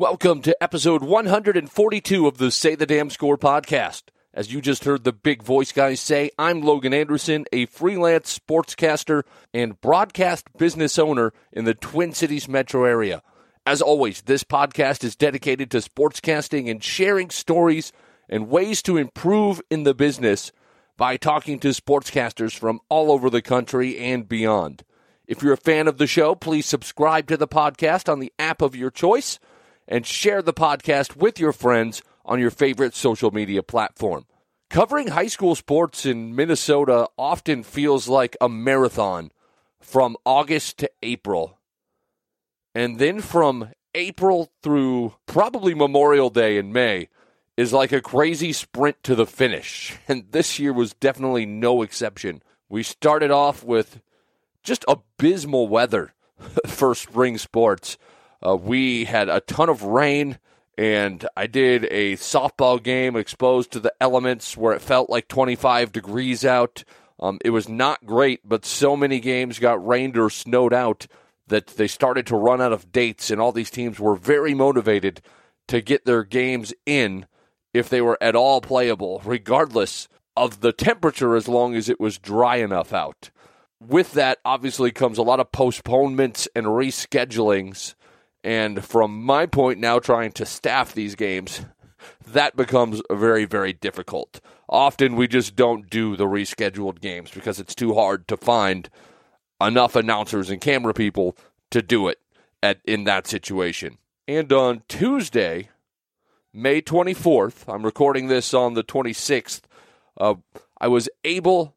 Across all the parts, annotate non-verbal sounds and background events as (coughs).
Welcome to episode 142 of the Say the Damn Score podcast. As you just heard the big voice guys say, I'm Logan Anderson, a freelance sportscaster and broadcast business owner in the Twin Cities metro area. As always, this podcast is dedicated to sportscasting and sharing stories and ways to improve in the business by talking to sportscasters from all over the country and beyond. If you're a fan of the show, please subscribe to the podcast on the app of your choice and share the podcast with your friends on your favorite social media platform. Covering high school sports in Minnesota often feels like a marathon from August to April. And then from April through probably Memorial Day in May is like a crazy sprint to the finish. (laughs) And this year was definitely no exception. We started off with just abysmal weather (laughs) for spring sports. Uh, we had a ton of rain, and I did a softball game exposed to the elements where it felt like 25 degrees out. Um, it was not great, but so many games got rained or snowed out that they started to run out of dates, and all these teams were very motivated to get their games in if they were at all playable, regardless of the temperature, as long as it was dry enough out. With that, obviously, comes a lot of postponements and reschedulings and from my point now, trying to staff these games, that becomes very, very difficult. Often we just don't do the rescheduled games because it's too hard to find enough announcers and camera people to do it at in that situation. And on Tuesday, May 24th, I'm recording this on the 26th, uh, I was able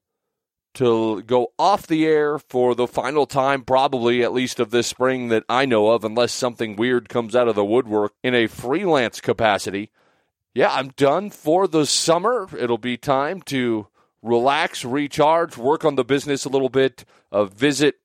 to go off the air for the final time, probably at least of this spring that I know of, unless something weird comes out of the woodwork in a freelance capacity. Yeah, I'm done for the summer. It'll be time to relax, recharge, work on the business a little bit, uh, visit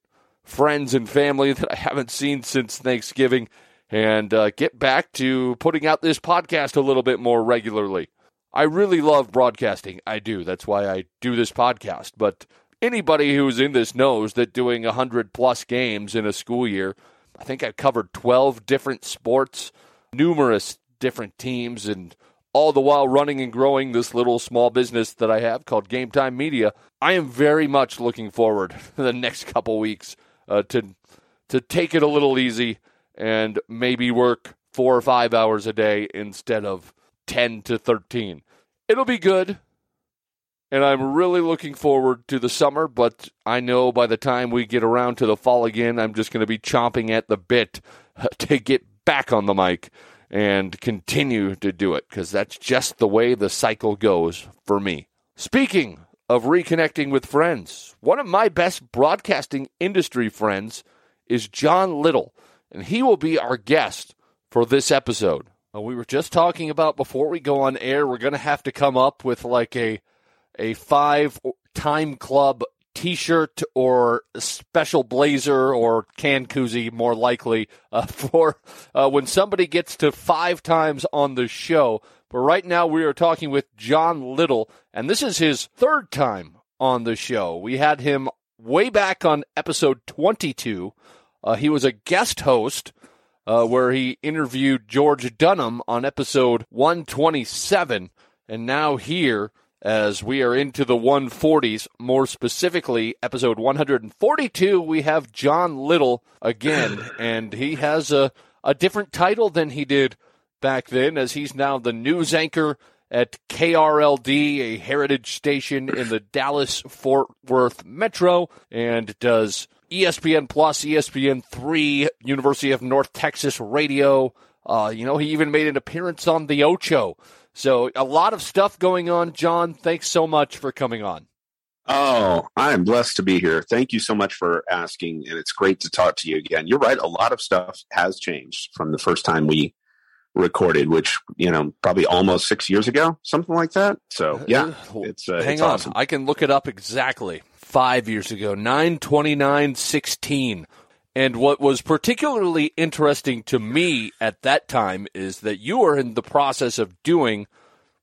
friends and family (laughs) that I haven't seen since Thanksgiving, and uh, get back to putting out this podcast a little bit more regularly. I really love broadcasting. I do. That's why I do this podcast. But anybody who's in this knows that doing 100 plus games in a school year, I think I've covered 12 different sports, numerous different teams, and all the while running and growing this little small business that I have called Game Time Media. I am very much looking forward (laughs) the next couple weeks uh, to to take it a little easy and maybe work four or five hours a day instead of 10 to 13 it'll be good. And I'm really looking forward to the summer, but I know by the time we get around to the fall again, I'm just going to be chomping at the bit (laughs) to get back on the mic and continue to do it because that's just the way the cycle goes for me. Speaking of reconnecting with friends, one of my best broadcasting industry friends is John Little, and he will be our guest for this episode. Uh, we were just talking about before we go on air, we're going to have to come up with like a a five time club T-shirt or special blazer or can koozie, more likely (laughs) uh, for uh, when somebody gets to five times on the show. But right now we are talking with John Little, and this is his third time on the show. We had him way back on episode 22. Uh, he was a guest host uh, where he interviewed George Dunham on episode 127. And now, here, as we are into the 140s, more specifically, episode 142, we have John Little again. (coughs) and he has a, a different title than he did back then, as he's now the news anchor at KRLD, a heritage station in the Dallas Fort Worth metro, and does ESPN Plus, ESPN 3, University of North Texas Radio. Uh, you know, he even made an appearance on The Ocho. So a lot of stuff going on. John, thanks so much for coming on. Oh, I'm blessed to be here. Thank you so much for asking. And it's great to talk to you again. You're right. A lot of stuff has changed from the first time we recorded, which, you know, probably almost six years ago, something like that. So, yeah, uh, it's, uh, hang it's on. awesome. I can look it up exactly five years ago, 92916. And what was particularly interesting to me at that time is that you were in the process of doing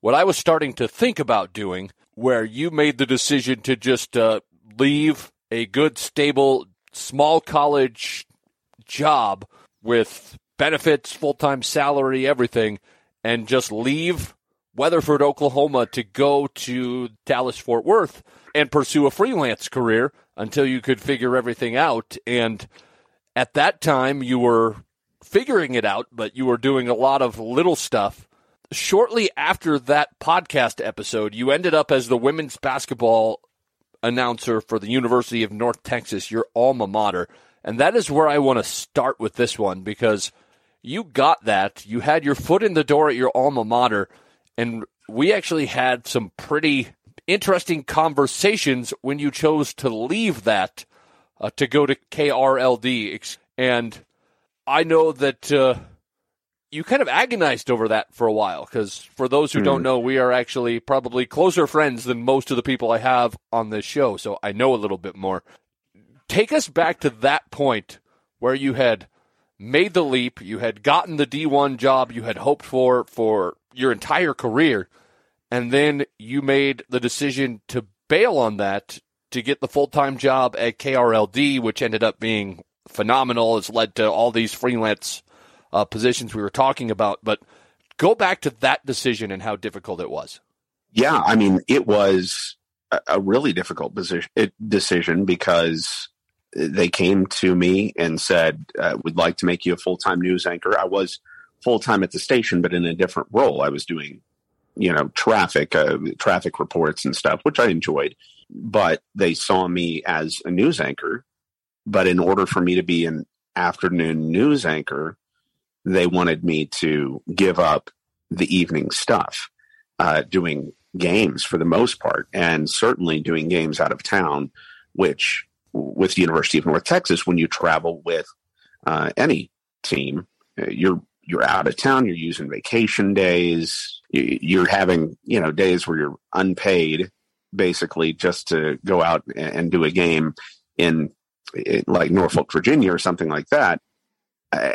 what I was starting to think about doing, where you made the decision to just uh, leave a good, stable, small college job with benefits, full time salary, everything, and just leave Weatherford, Oklahoma to go to Dallas Fort Worth and pursue a freelance career until you could figure everything out. And at that time, you were figuring it out, but you were doing a lot of little stuff. Shortly after that podcast episode, you ended up as the women's basketball announcer for the University of North Texas, your alma mater. And that is where I want to start with this one because you got that. You had your foot in the door at your alma mater, and we actually had some pretty interesting conversations when you chose to leave that uh, to go to KRLD. And I know that uh, you kind of agonized over that for a while because, for those who mm. don't know, we are actually probably closer friends than most of the people I have on this show. So I know a little bit more. Take us back to that point where you had made the leap, you had gotten the D1 job you had hoped for for your entire career, and then you made the decision to bail on that to get the full time job at KRLD, which ended up being phenomenal. It's led to all these freelance uh, positions we were talking about. But go back to that decision and how difficult it was. Yeah, I mean, it was a, really difficult position, decision because they came to me and said, uh, "We'd like to make you a full time news anchor." I was full time at the station, but in a different role. I was doing, you know, traffic, uh, traffic reports and stuff, which I enjoyed. But they saw me as a news anchor. But in order for me to be an afternoon news anchor, they wanted me to give up the evening stuff, uh, doing games for the most part, and certainly doing games out of town, which with the University of North Texas, when you travel with uh, any team, uh, you're you're out of town, you're using vacation days, you're having you know days where you're unpaid, basically just to go out and do a game in, in like Norfolk, Virginia, or something like that. Uh,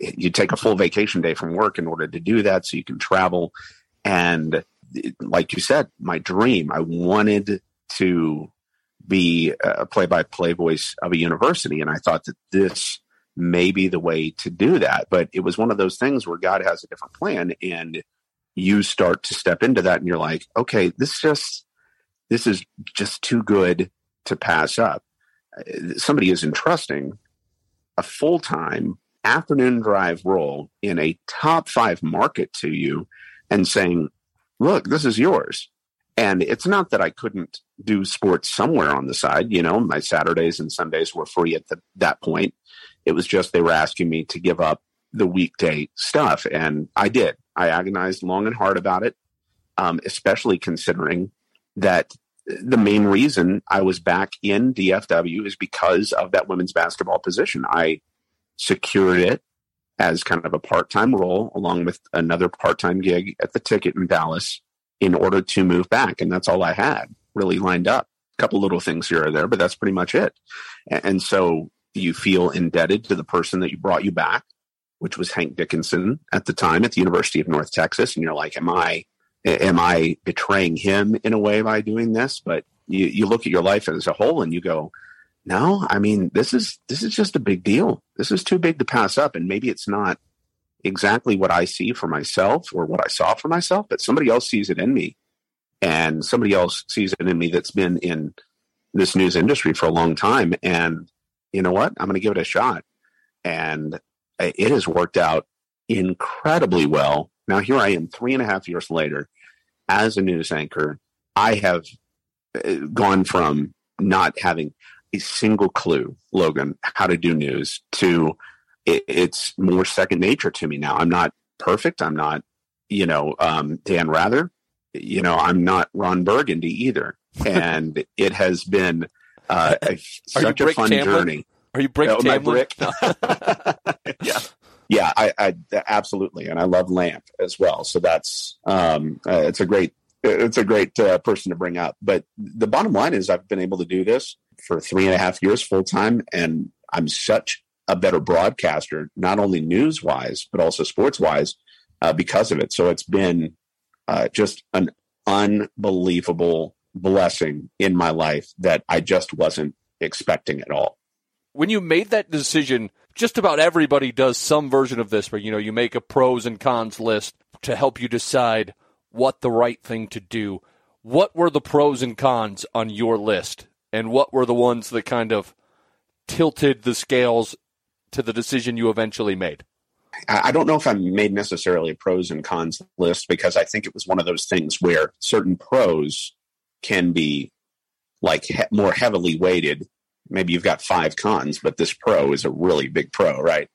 you take a full vacation day from work in order to do that, so you can travel. And like you said, my dream, I wanted to be a play by play voice of a university. And I thought that this may be the way to do that. But it was one of those things where God has a different plan and you start to step into that and you're like, okay, this just, this is just too good to pass up. Somebody is entrusting a full time afternoon drive role in a top five market to you and saying, look, this is yours. And it's not that I couldn't do sports somewhere on the side. You know, my Saturdays and Sundays were free at the, that point. It was just they were asking me to give up the weekday stuff. And I did. I agonized long and hard about it, um, especially considering that the main reason I was back in DFW is because of that women's basketball position. I secured it as kind of a part time role along with another part time gig at the ticket in Dallas in order to move back. And that's all I had really lined up. A couple little things here or there, but that's pretty much it. And so you feel indebted to the person that you brought you back, which was Hank Dickinson at the time at the University of North Texas. And you're like, am I, am I betraying him in a way by doing this? But you, you look at your life as a whole and you go, no, I mean, this is, this is just a big deal. This is too big to pass up. And maybe it's not exactly what I see for myself or what I saw for myself, but somebody else sees it in me. And somebody else sees it in me that's been in this news industry for a long time. And you know what? I'm going to give it a shot. And it has worked out incredibly well. Now, here I am three and a half years later as a news anchor. I have uh, gone from not having a single clue, Logan, how to do news to it, it's more second nature to me now. I'm not perfect. I'm not, you know, um, Dan Rather. You know, I'm not Ron Burgundy either. And (laughs) it has been uh, a, such a fun Tamland? journey. Are you brick? Oh, my brick. (laughs) yeah, yeah, I, I, absolutely, and I love Lamp as well. So that's um, uh, it's a great it's a great uh, person to bring up. But the bottom line is, I've been able to do this for three and a half years full time, and I'm such a better broadcaster, not only news wise, but also sports wise, uh, because of it. So it's been uh, just an unbelievable blessing in my life that I just wasn't expecting at all. When you made that decision just about everybody does some version of this where, you know, you make a pros and cons list to help you decide what the right thing to do. What were the pros and cons on your list? And what were the ones that kind of tilted the scales to the decision you eventually made? I don't know if I made necessarily a pros and cons list because I think it was one of those things where certain pros can be like he- more heavily weighted. Maybe you've got five cons, but this pro is a really big pro, right?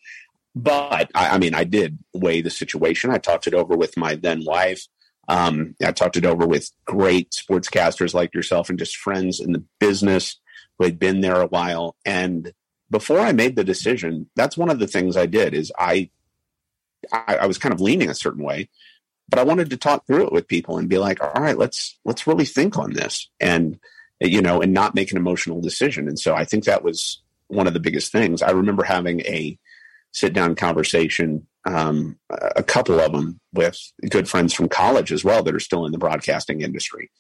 But I, I mean, I did weigh the situation. I talked it over with my then wife. Um, I talked it over with great sportscasters like yourself and just friends in the business who had been there a while. And before I made the decision, that's one of the things I did is I, I, I was kind of leaning a certain way, but I wanted to talk through it with people and be like, all right, let's let's really think on this and you know, and not make an emotional decision. And so I think that was one of the biggest things. I remember having a sit down conversation, um, a couple of them with good friends from college as well that are still in the broadcasting industry,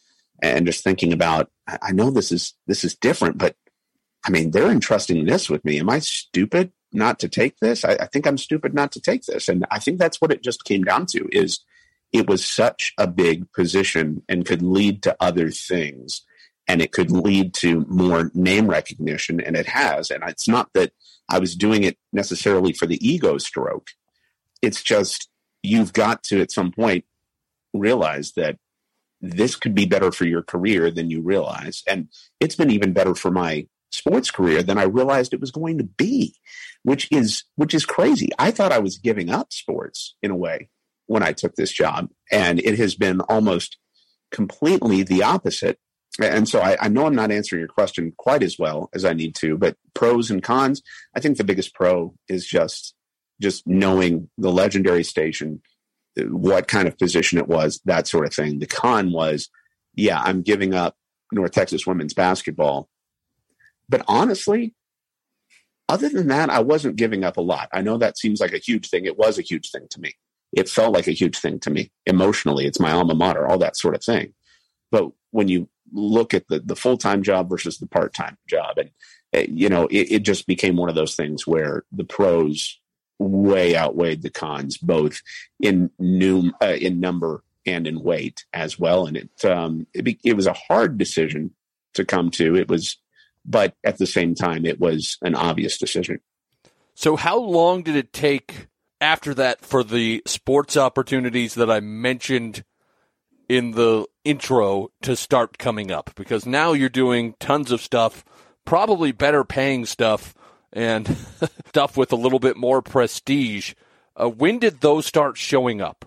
and just thinking about. I know this is this is different, but I mean, they're entrusting this with me. Am I stupid not to take this? I, I think I'm stupid not to take this, and I think that's what it just came down to. Is it was such a big position and could lead to other things and it could lead to more name recognition and it has and it's not that i was doing it necessarily for the ego stroke it's just you've got to at some point realize that this could be better for your career than you realize and it's been even better for my sports career than i realized it was going to be which is which is crazy i thought i was giving up sports in a way when i took this job and it has been almost completely the opposite and so I, I, know I'm not answering your question quite as well as I need to, but pros and cons. I think the biggest pro is just just knowing the legendary station, what kind of position it was, that sort of thing. The con was, yeah, I'm giving up North Texas women's basketball, but honestly, other than that, I wasn't giving up a lot. I know that seems like a huge thing. It was a huge thing to me. It felt like a huge thing to me emotionally. It's my alma mater, all that sort of thing. But when you look at the, the full-time job versus the part-time job and uh, you know it, it, just became one of those things where the pros way outweighed the cons both in new uh, in number and in weight as well and it um it, be, it was a hard decision to come to it was but at the same time it was an obvious decision so how long did it take after that for the sports opportunities that I mentioned in the intro to start coming up because now you're doing tons of stuff, probably better paying stuff and (laughs) stuff with a little bit more prestige. Uh, when did those start showing up?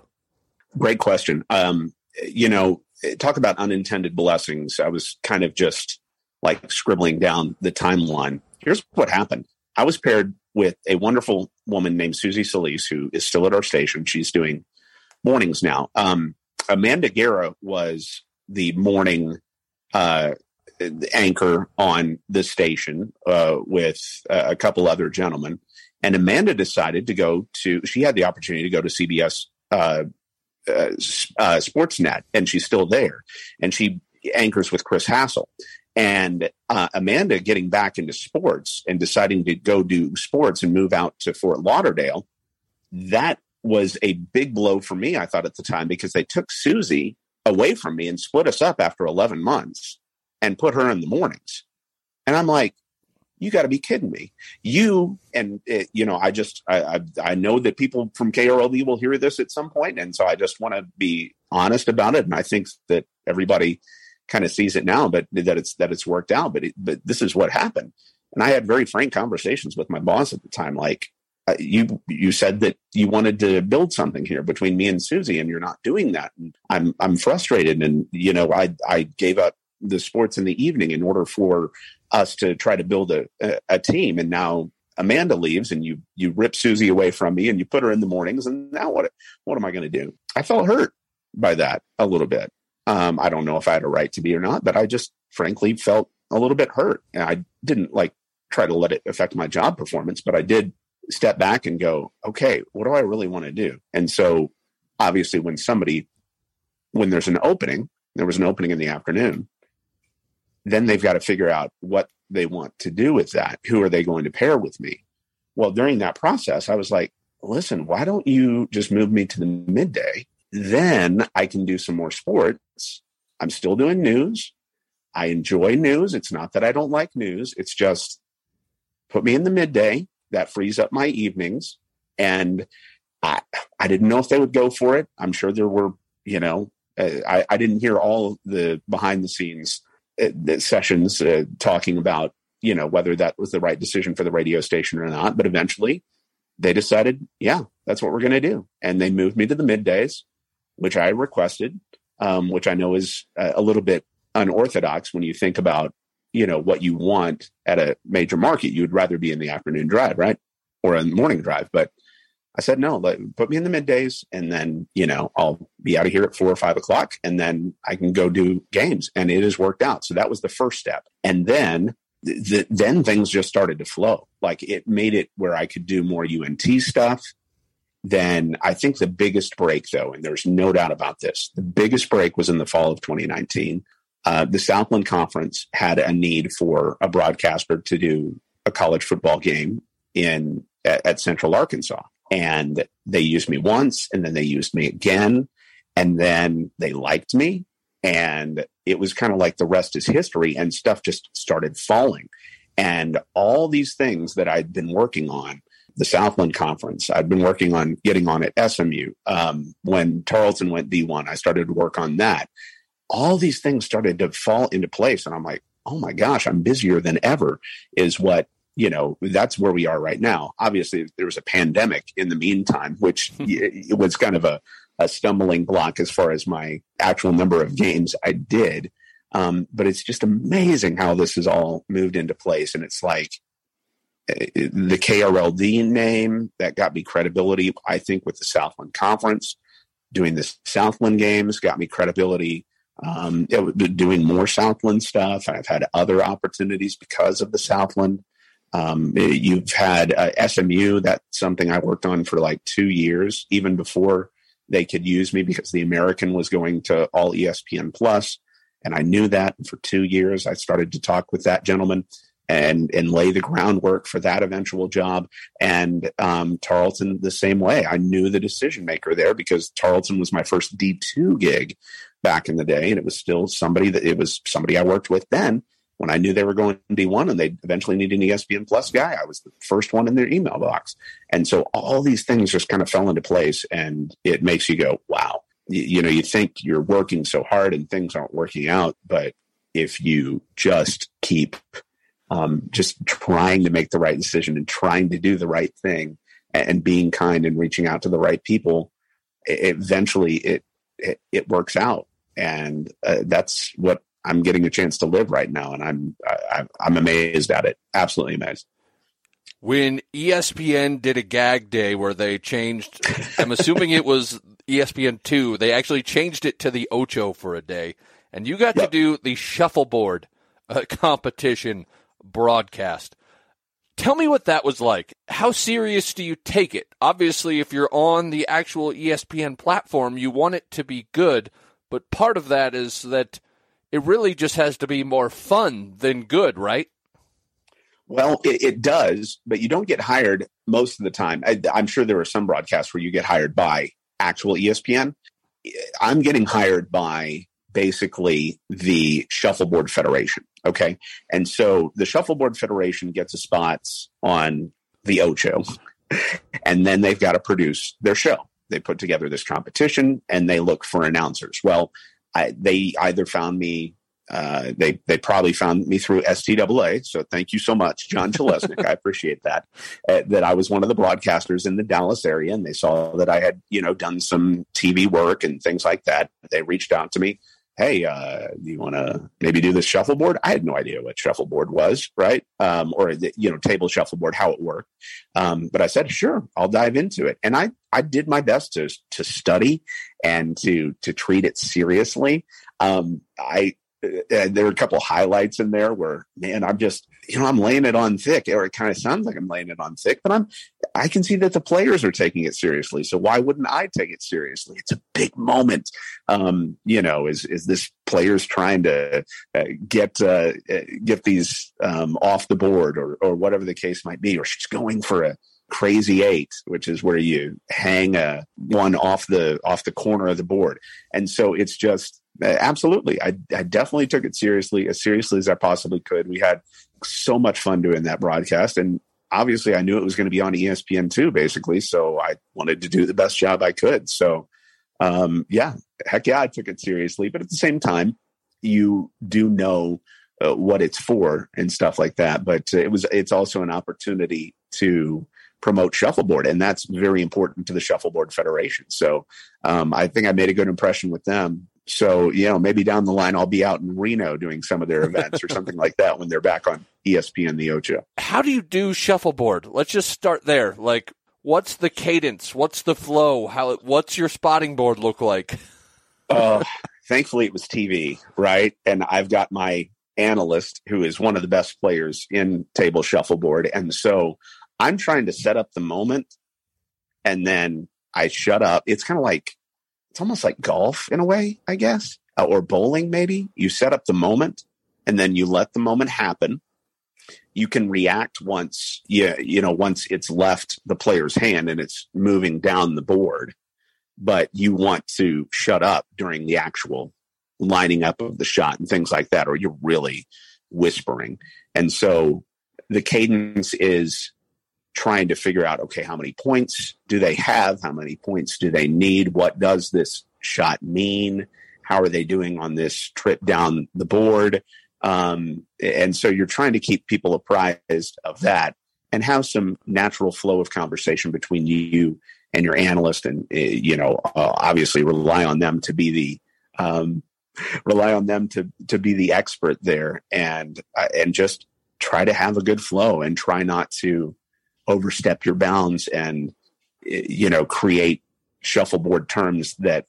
Great question. Um, you know, talk about unintended blessings. I was kind of just like scribbling down the timeline. Here's what happened. I was paired with a wonderful woman named Susie Solis, who is still at our station. She's doing mornings now. Um, Amanda Guerra was the morning uh, anchor on the station uh, with a couple other gentlemen. And Amanda decided to go to, she had the opportunity to go to CBS uh, uh, uh, Sportsnet, and she's still there. And she anchors with Chris Hassel. And uh, Amanda getting back into sports and deciding to go do sports and move out to Fort Lauderdale, that was a big blow for me, I thought at the time, because they took Susie away from me and split us up after 11 months and put her in the mornings. And I'm like, you got to be kidding me. You and it, eh, you know, I just I, I, I know that people from KRLD will hear this at some point, and so I just want to be honest about it. And I think that everybody kind of sees it now, but that it's that it's worked out. But it, but this is what happened. And I had very frank conversations with my boss at the time, like uh, you you said that you wanted to build something here between me and Susie, and you're not doing that. And I'm I'm frustrated, and you know I I gave up the sports in the evening in order for us to try to build a, a, a team, and now Amanda leaves, and you you rip Susie away from me, and you put her in the mornings, and now what what am I going to do? I felt hurt by that a little bit. Um, I don't know if I had a right to be or not, but I just frankly felt a little bit hurt, and I didn't like try to let it affect my job performance, but I did step back and go, okay, what do I really want to do? And so obviously when somebody, when there's an opening, there was an opening in the afternoon, then they've got to figure out what they want to do with that. Who are they going to pair with me? well, during that process, I was like, listen, why don't you just move me to the midday? Then I can do some more sports. I'm still doing news. I enjoy news. It's not that I don't like news. It's just put me in the midday. That frees up my evenings. And I, I didn't know if they would go for it. I'm sure there were, you know, uh, I, I didn't hear all the behind the scenes uh, sessions uh, talking about, you know, whether that was the right decision for the radio station or not. But eventually they decided, yeah, that's what we're going to do. And they moved me to the middays, which I requested, um, which I know is a little bit unorthodox when you think about, you know, what you want at a major market. You'd rather be in the afternoon drive, right? Or a morning drive. But I said, no, let, put me in the middays and then, you know, I'll be out of here at four or five o'clock and then I can go do games. And it has worked out. So that was the first step. And then, the, then things just started to flow. Like it made it where I could do more UNT stuff. Then I think the biggest break, though, and there's no doubt about this, the biggest break was in the fall of 2019. Uh, the Southland Conference had a need for a broadcaster to do a college football game in at, at Central Arkansas. And they used me once and then they used me again and then they liked me. And it was kind of like the rest is history and stuff just started falling. And all these things that i'd been working on the southland conference. I'd been working on getting on at smu um, when tarleton went d1 i started to work on that. All these things started to fall into place and i'm like oh my gosh i'm busier than ever is what you know that's where we are right now. Obviously there was a pandemic in the meantime which it was kind of a, a stumbling block as far as my actual number of games i did. Um, but it's just amazing how this has all moved into place and it's like the krld name that got me credibility i think with the southland conference doing the southland games got me credibility um, doing more southland stuff i've had other opportunities because of the southland um, you've had uh, SMU. That's something I worked on for like two years, even before they could use me because the American was going to all ESPN Plus, and I knew that for two years. I started to talk with that gentleman and and lay the groundwork for that eventual job. And um, Tarleton the same way. I knew the decision maker there because Tarleton was my first D two gig back in the day, and it was still somebody that it was somebody I worked with then when I knew they were going to D1 and they eventually needed an ESPN Plus guy, I was the first one in their email box. And so all these things just kind of fell into place and it makes you go, wow. You, you know, you think you're working so hard and things aren't working out, but if you just keep um, just trying to make the right decision and trying to do the right thing and, and being kind and reaching out to the right people, it, eventually it, it, it works out. And uh, that's what I'm getting a chance to live right now, and I'm I, I'm amazed at it. Absolutely amazed. When ESPN did a gag day where they changed, I'm assuming it was ESPN two. They actually changed it to the Ocho for a day, and you got yep. to do the shuffleboard uh, competition broadcast. Tell me what that was like. How serious do you take it? Obviously, if you're on the actual ESPN platform, you want it to be good, but part of that is that it really just has to be more fun than good, right? Well, it, it, does, but you don't get hired most of the time. I, am sure there are some broadcasts where you get hired by actual ESPN. I'm getting hired by basically the Shuffleboard Federation. Okay. And so the Shuffleboard Federation gets a spots on the Ocho, and then they've got to produce their show. They put together this competition and they look for announcers. Well, I, they either found me uh, they they probably found me through STAA. So thank you so much, John Chelesnik. I appreciate that. Uh, that I was one of the broadcasters in the Dallas area, and they saw that I had you know done some TV work and things like that. They reached out to me. Hey, uh, do you want to maybe do this shuffleboard? I had no idea what shuffleboard was, right? Um, or you know, table shuffleboard, how it worked. Um, but I said, sure, I'll dive into it, and I I did my best to to study and to to treat it seriously. Um, I uh, there are a couple highlights in there where man, I'm just you know, I'm laying it on thick, or it kind of sounds like I'm laying it on thick, but I'm, I can see that the players are taking it seriously. So why wouldn't I take it seriously? It's a big moment. Um, you know, is, is this players trying to uh, get, uh, get these, um, off the board or, or whatever the case might be, or she's going for a, crazy eight which is where you hang a one off the off the corner of the board and so it's just uh, absolutely I, I definitely took it seriously as seriously as i possibly could we had so much fun doing that broadcast. And obviously, I knew it was going to be on ESPN too, basically. So I wanted to do the best job I could. So, um, yeah, heck yeah, I took it seriously. But at the same time, you do know uh, what it's for and stuff like that. But uh, it was it's also an opportunity to promote shuffleboard, and that's very important to the shuffleboard federation. So um, I think I made a good impression with them, so, you know, maybe down the line I'll be out in Reno doing some of their events or something like that when they're back on ESPN the Ocho. How do you do shuffleboard? Let's just start there. Like what's the cadence? What's the flow? How what's your spotting board look like? uh, (laughs) thankfully it was TV, right? And I've got my analyst who is one of the best players in table shuffleboard and so I'm trying to set up the moment and then I shut up. It's kind of like it's almost like golf in a way, I guess, uh, or bowling maybe. You set up the moment and then you let the moment happen. You can react once you, you know, once it's left the player's hand and it's moving down the board, but you want to shut up during the actual lining up of the shot and things like that, or you're really whispering. And so the cadence is trying to figure out okay how many points do they have? How many points do they need? What does this shot mean? How are they doing on this trip down the board? Um, and so you're trying to keep people apprised of that and have some natural flow of conversation between you and your analyst and eh, you know uh, obviously rely on them to be the um, rely on them to to be the expert there and uh, and just try to have a good flow and try not to overstep your bounds and you know create shuffleboard terms that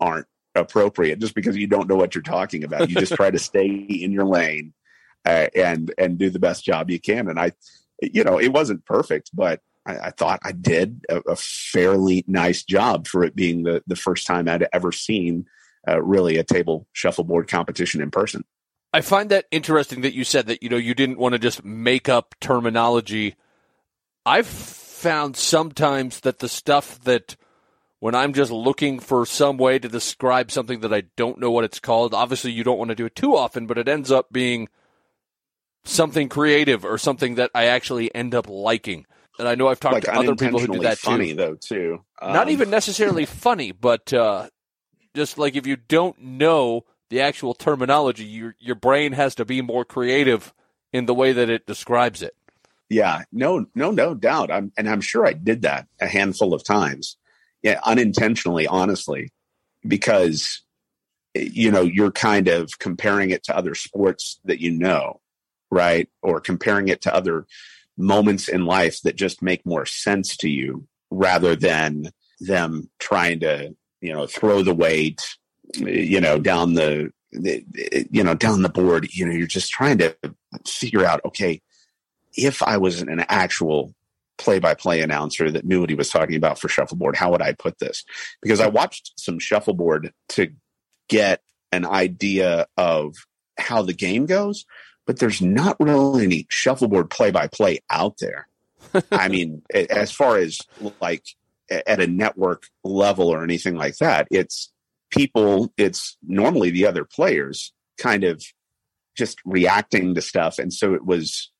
aren't appropriate just because you don't know what you're talking about. You just try to (laughs) stay in your lane uh, and and do the best job you can. And i you know it wasn't perfect but i, I thought i did a, a, fairly nice job for it being the the first time i'd ever seen uh, really a table shuffleboard competition in person. I find that interesting that you said that you know you didn't want to just make up terminology I've found sometimes that the stuff that when I'm just looking for some way to describe something that I don't know what it's called, obviously you don't want to do it too often, but it ends up being something creative or something that I actually end up liking. And I know I've talked like to other people who do that funny, too. though, too. Um, Not even necessarily (laughs) funny, but uh, just like if you don't know the actual terminology, your your brain has to be more creative in the way that it describes it. Yeah, no, no, no doubt. I'm, and I'm sure I did that a handful of times. Yeah, unintentionally, honestly, because you know you're kind of comparing it to other sports that you know, right? Or comparing it to other moments in life that just make more sense to you rather than them trying to you know throw the weight you know down the, you know down the board you know you're just trying to figure out okay if I was an actual play by play announcer that knew what he was talking about for shuffleboard, how would I put this? Because I watched some shuffleboard to get an idea of how the game goes, but there's not really any shuffleboard play by play out there. (laughs) I mean, as far as like at a network level or anything like that, it's people, it's normally the other players kind of just reacting to stuff. And so it was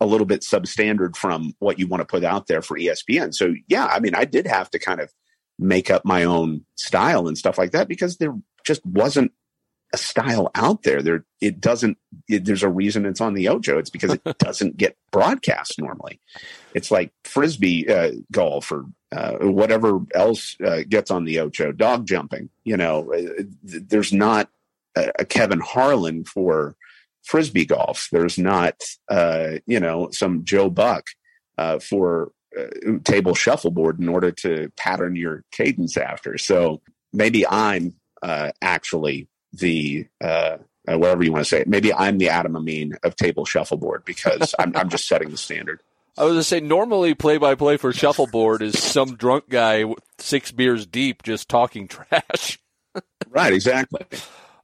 a little bit substandard from what you want to put out there for ESPN. So yeah, I mean, I did have to kind of make up my own style and stuff like that because there just wasn't a style out there. There, it doesn't. It, there's a reason it's on the Ocho. It's because it (laughs) doesn't get broadcast normally. It's like frisbee uh, golf or uh, whatever else uh, gets on the Ocho. Dog jumping. You know, uh, there's not a, a Kevin Harlan for frisbee golf. There's not, uh, you know, some Joe Buck uh, for uh, table shuffleboard in order to pattern your cadence after. So maybe I'm uh, actually the uh, uh, whatever you want to say. It. Maybe I'm the Adam Amin of table shuffleboard because I'm, I'm just setting the standard. I was going to say, normally play by play for shuffleboard is some drunk guy six beers deep just talking trash. right, exactly. (laughs)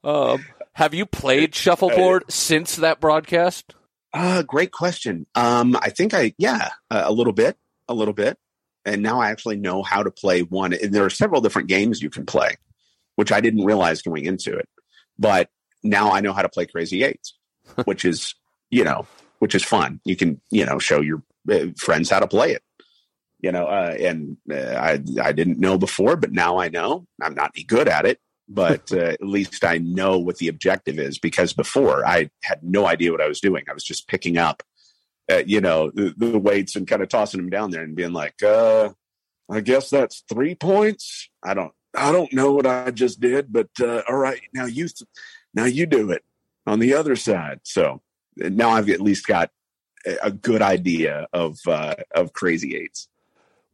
Um, have you played shuffleboard since that broadcast? Uh, great question. Um, I think I, yeah, uh, a little bit, a little bit. And now I actually know how to play one. And there are several different games you can play, which I didn't realize going into it. But now I know how to play Crazy Eights, (laughs) which is, you know, which is fun. You can, you know, show your uh, friends how to play it. You know, uh, and uh, I I didn't know before, but now I know. I'm not any good at it, but (laughs) uh, at least I know what the objective is because before I had no idea what I was doing. I was just picking up, uh, you know, the, the, weights and kind of tossing them down there and being like, uh, I guess that's three points. I don't, I don't know what I just did, but uh, all right, now you, th- now you do it on the other side. So now I've at least got a good idea of uh, of crazy eights.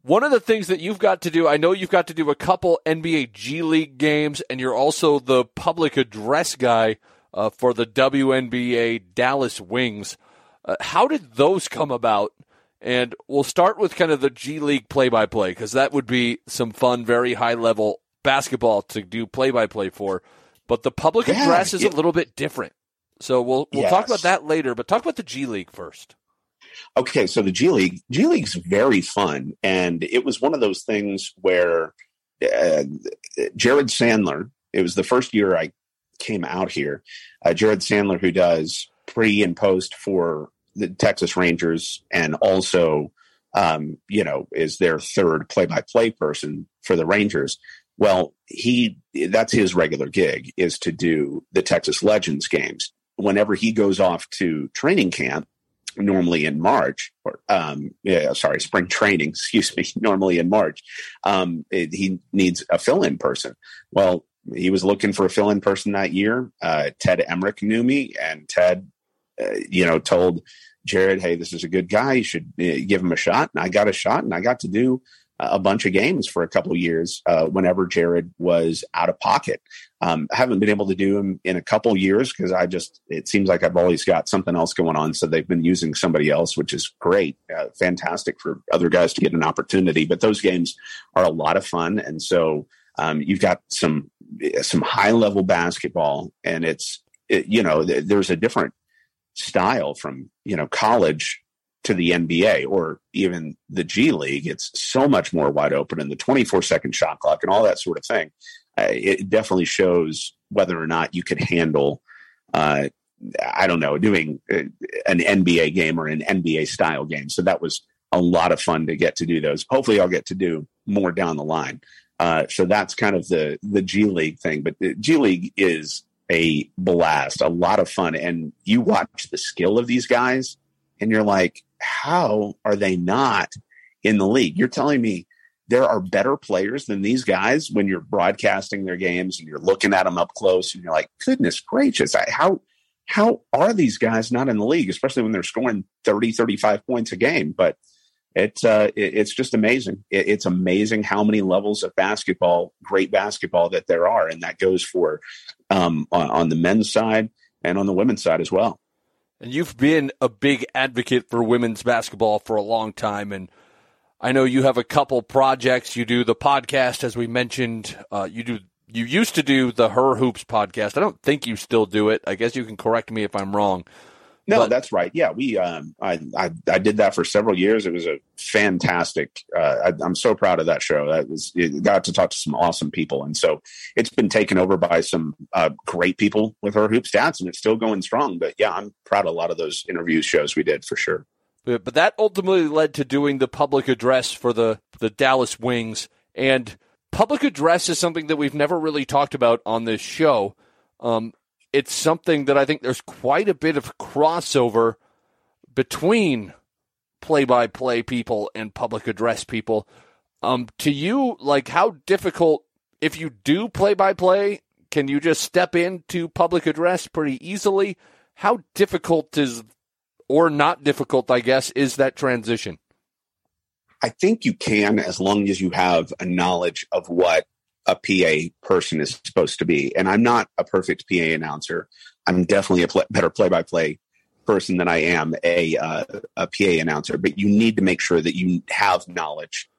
One of the things that you've got to do, I know you've got to do a couple NBA G League games, and you're also the public address guy uh, for the WNBA Dallas Wings. Uh, how did those come about? And we'll start with kind of the G League play by play, because that would be some fun, very high level basketball to do play by play for. But the public yeah, address is yeah. a little bit different. So we'll we'll yes. talk about that later, but talk about the G League first. Okay, so the G League, G League's very fun, and it was one of those things where uh, Jared Sandler. It was the first year I came out here. Uh, Jared Sandler, who does pre and post for the Texas Rangers, and also, um, you know, is their third play-by-play person for the Rangers. Well, he that's his regular gig is to do the Texas Legends games. Whenever he goes off to training camp, normally in March, or um, yeah, sorry, spring training, (laughs) excuse me, normally in March, um, it, he needs a fill-in person. Well, he was looking for a fill-in person that year. Uh, Ted Emmerich knew me, and Ted, uh, you know, told Jared, "Hey, this is a good guy. You should uh, give him a shot." And I got a shot, and I got to do a bunch of games for a couple years uh, whenever Jared was out of pocket. Um, I haven't been able to do them in a couple years because I just, it seems like I've always got something else going on. So they've been using somebody else, which is great. Uh, fantastic for other guys to get an opportunity. But those games are a lot of fun. And so um, you've got some, some high level basketball and it's, it, you know, th- there's a different style from, you know, college to the NBA or even the G League, it's so much more wide open and the 24 second shot clock and all that sort of thing. Uh, it definitely shows whether or not you could handle, uh, I don't know, doing uh, an NBA game or an NBA style game. So that was a lot of fun to get to do those. Hopefully, I'll get to do more down the line. Uh, so that's kind of the the G League thing. But the G League is a blast, a lot of fun, and you watch the skill of these guys, and you're like, how are they not in the league? You're telling me there are better players than these guys when you're broadcasting their games and you're looking at them up close and you're like, goodness gracious, how how are these guys not in the league, especially when they're scoring 30, 35 points a game? But it's uh, it, it's just amazing. It, it's amazing how many levels of basketball, great basketball, that there are, and that goes for um, on, on the men's side and on the women's side as well. And you've been a big advocate for women's basketball for a long time. And I know you have a couple projects. You do the podcast, as we mentioned. Uh, you do. You used to do the Her Hoops podcast. I don't think you still do it. I guess you can correct me if I'm wrong. No, but, that's right. Yeah, we um, I, I, I did that for several years. It was a fantastic. Uh, I, am so proud of that show. That was it got to talk to some awesome people, and so it's been taken over by some uh, great people with her hoop stats, and it's still going strong. But yeah, I'm proud of a lot of those interview shows we did for sure. But, but that ultimately led to doing the public address for the the Dallas Wings, and public address is something that we've never really talked about on this show. Um, it's something that I think there's quite a bit of crossover between play by play people and public address people. Um, to you, like how difficult, if you do play by play, can you just step into public address pretty easily? How difficult is, or not difficult, I guess, is that transition? I think you can as long as you have a knowledge of what a PA person is supposed to be. And I'm not a perfect PA announcer. I'm definitely a better play by play person than I am a, uh, a PA announcer, but you need to make sure that you have knowledge.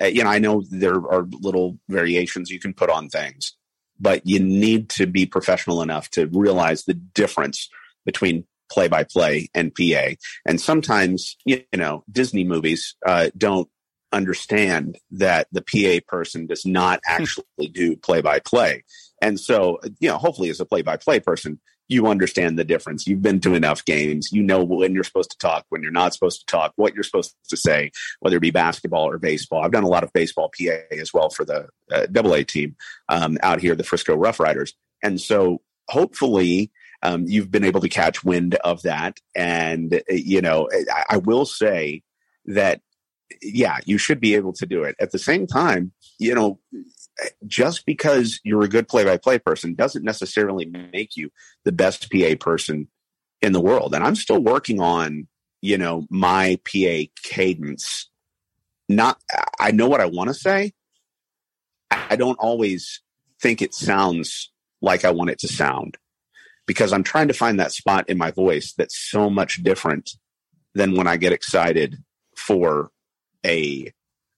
Uh, you know, I know there are little variations you can put on things, but you need to be professional enough to realize the difference between play by play and PA. And sometimes, you know, Disney movies uh, don't understand that the PA person does not actually do play by play. And so, you know, hopefully as a play by play person, you understand the difference. You've been to enough games. You know when you're supposed to talk, when you're not supposed to talk, what you're supposed to say, whether it be basketball or baseball. I've done a lot of baseball PA as well for the uh, A team um, out here, the Frisco Rough Riders. And so hopefully um, you've been able to catch wind of that. And, you know, I, I will say that yeah, you should be able to do it. At the same time, you know, just because you're a good play by play person doesn't necessarily make you the best PA person in the world. And I'm still working on, you know, my PA cadence. Not, I know what I want to say. I don't always think it sounds like I want it to sound because I'm trying to find that spot in my voice that's so much different than when I get excited for a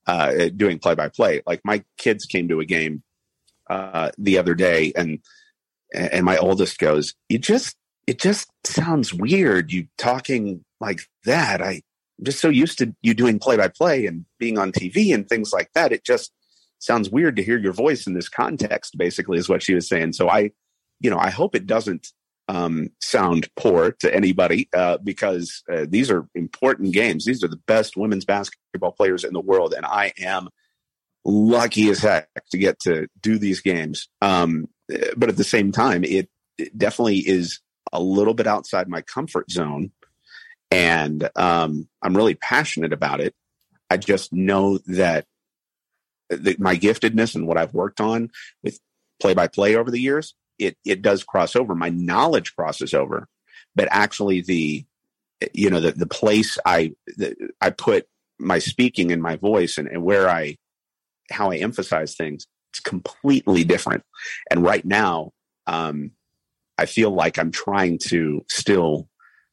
uh, doing play by play. Like my kids came to a game uh, the other day, and and my oldest goes, "You just it just sounds weird. You talking like that. I, I'm just so used to you doing play by play and being on TV and things like that. It just sounds weird to hear your voice in this context. Basically, is what she was saying. So I, you know, I hope it doesn't um, sound poor to anybody uh, because uh, these are important games. These are the best women's basketball players in the world, and I am lucky as heck to get to do these games. Um, but at the same time, it, it, definitely is a little bit outside my comfort zone, and um, I'm really passionate about it. I just know that, that my giftedness and what I've worked on with play by play over the years it it does cross over. My knowledge crosses over, but actually the you know the the place I the, I put my speaking and my voice and, and where I how I emphasize things it's completely different. And right now, um, I feel like I'm trying to still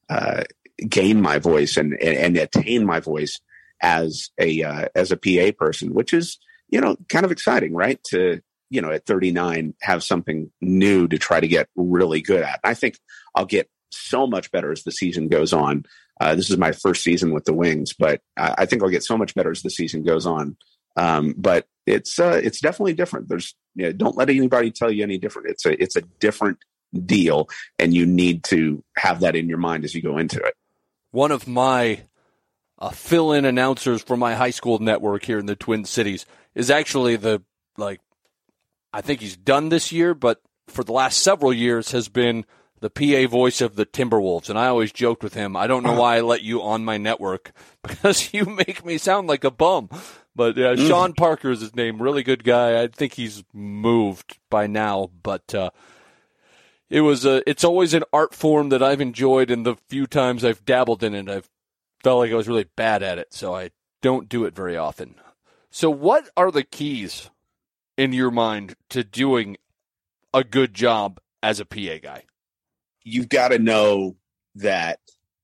uh, gain my voice and, and, and attain my voice as a uh, as a PA person, which is you know kind of exciting, right? To you know, at 39, have something new to try to get really good at. I think I'll get so much better as the season goes on. Uh, this is my first season with the Wings, but I, I, think I'll get so much better as the season goes on. Um, but it's uh, it's definitely different. There's you know, don't let anybody tell you any different. It's a it's a different deal, and you need to have that in your mind as you go into it. One of my uh, fill-in announcers for my high school network here in the Twin Cities is actually the like I think he's done this year, but for the last several years has been the PA voice of the Timberwolves. And I always joked with him, I don't know why I let you on my network (laughs) because you make me sound like a bum. But uh. Sean Parker is his name. Really good guy. I think he's moved by now, but uh, it was a. It's always an art form that I've enjoyed, and the few times I've dabbled in it, I've felt like I was really bad at it. So I don't do it very often. So, what are the keys in your mind to doing a good job as a PA guy? You've got to know that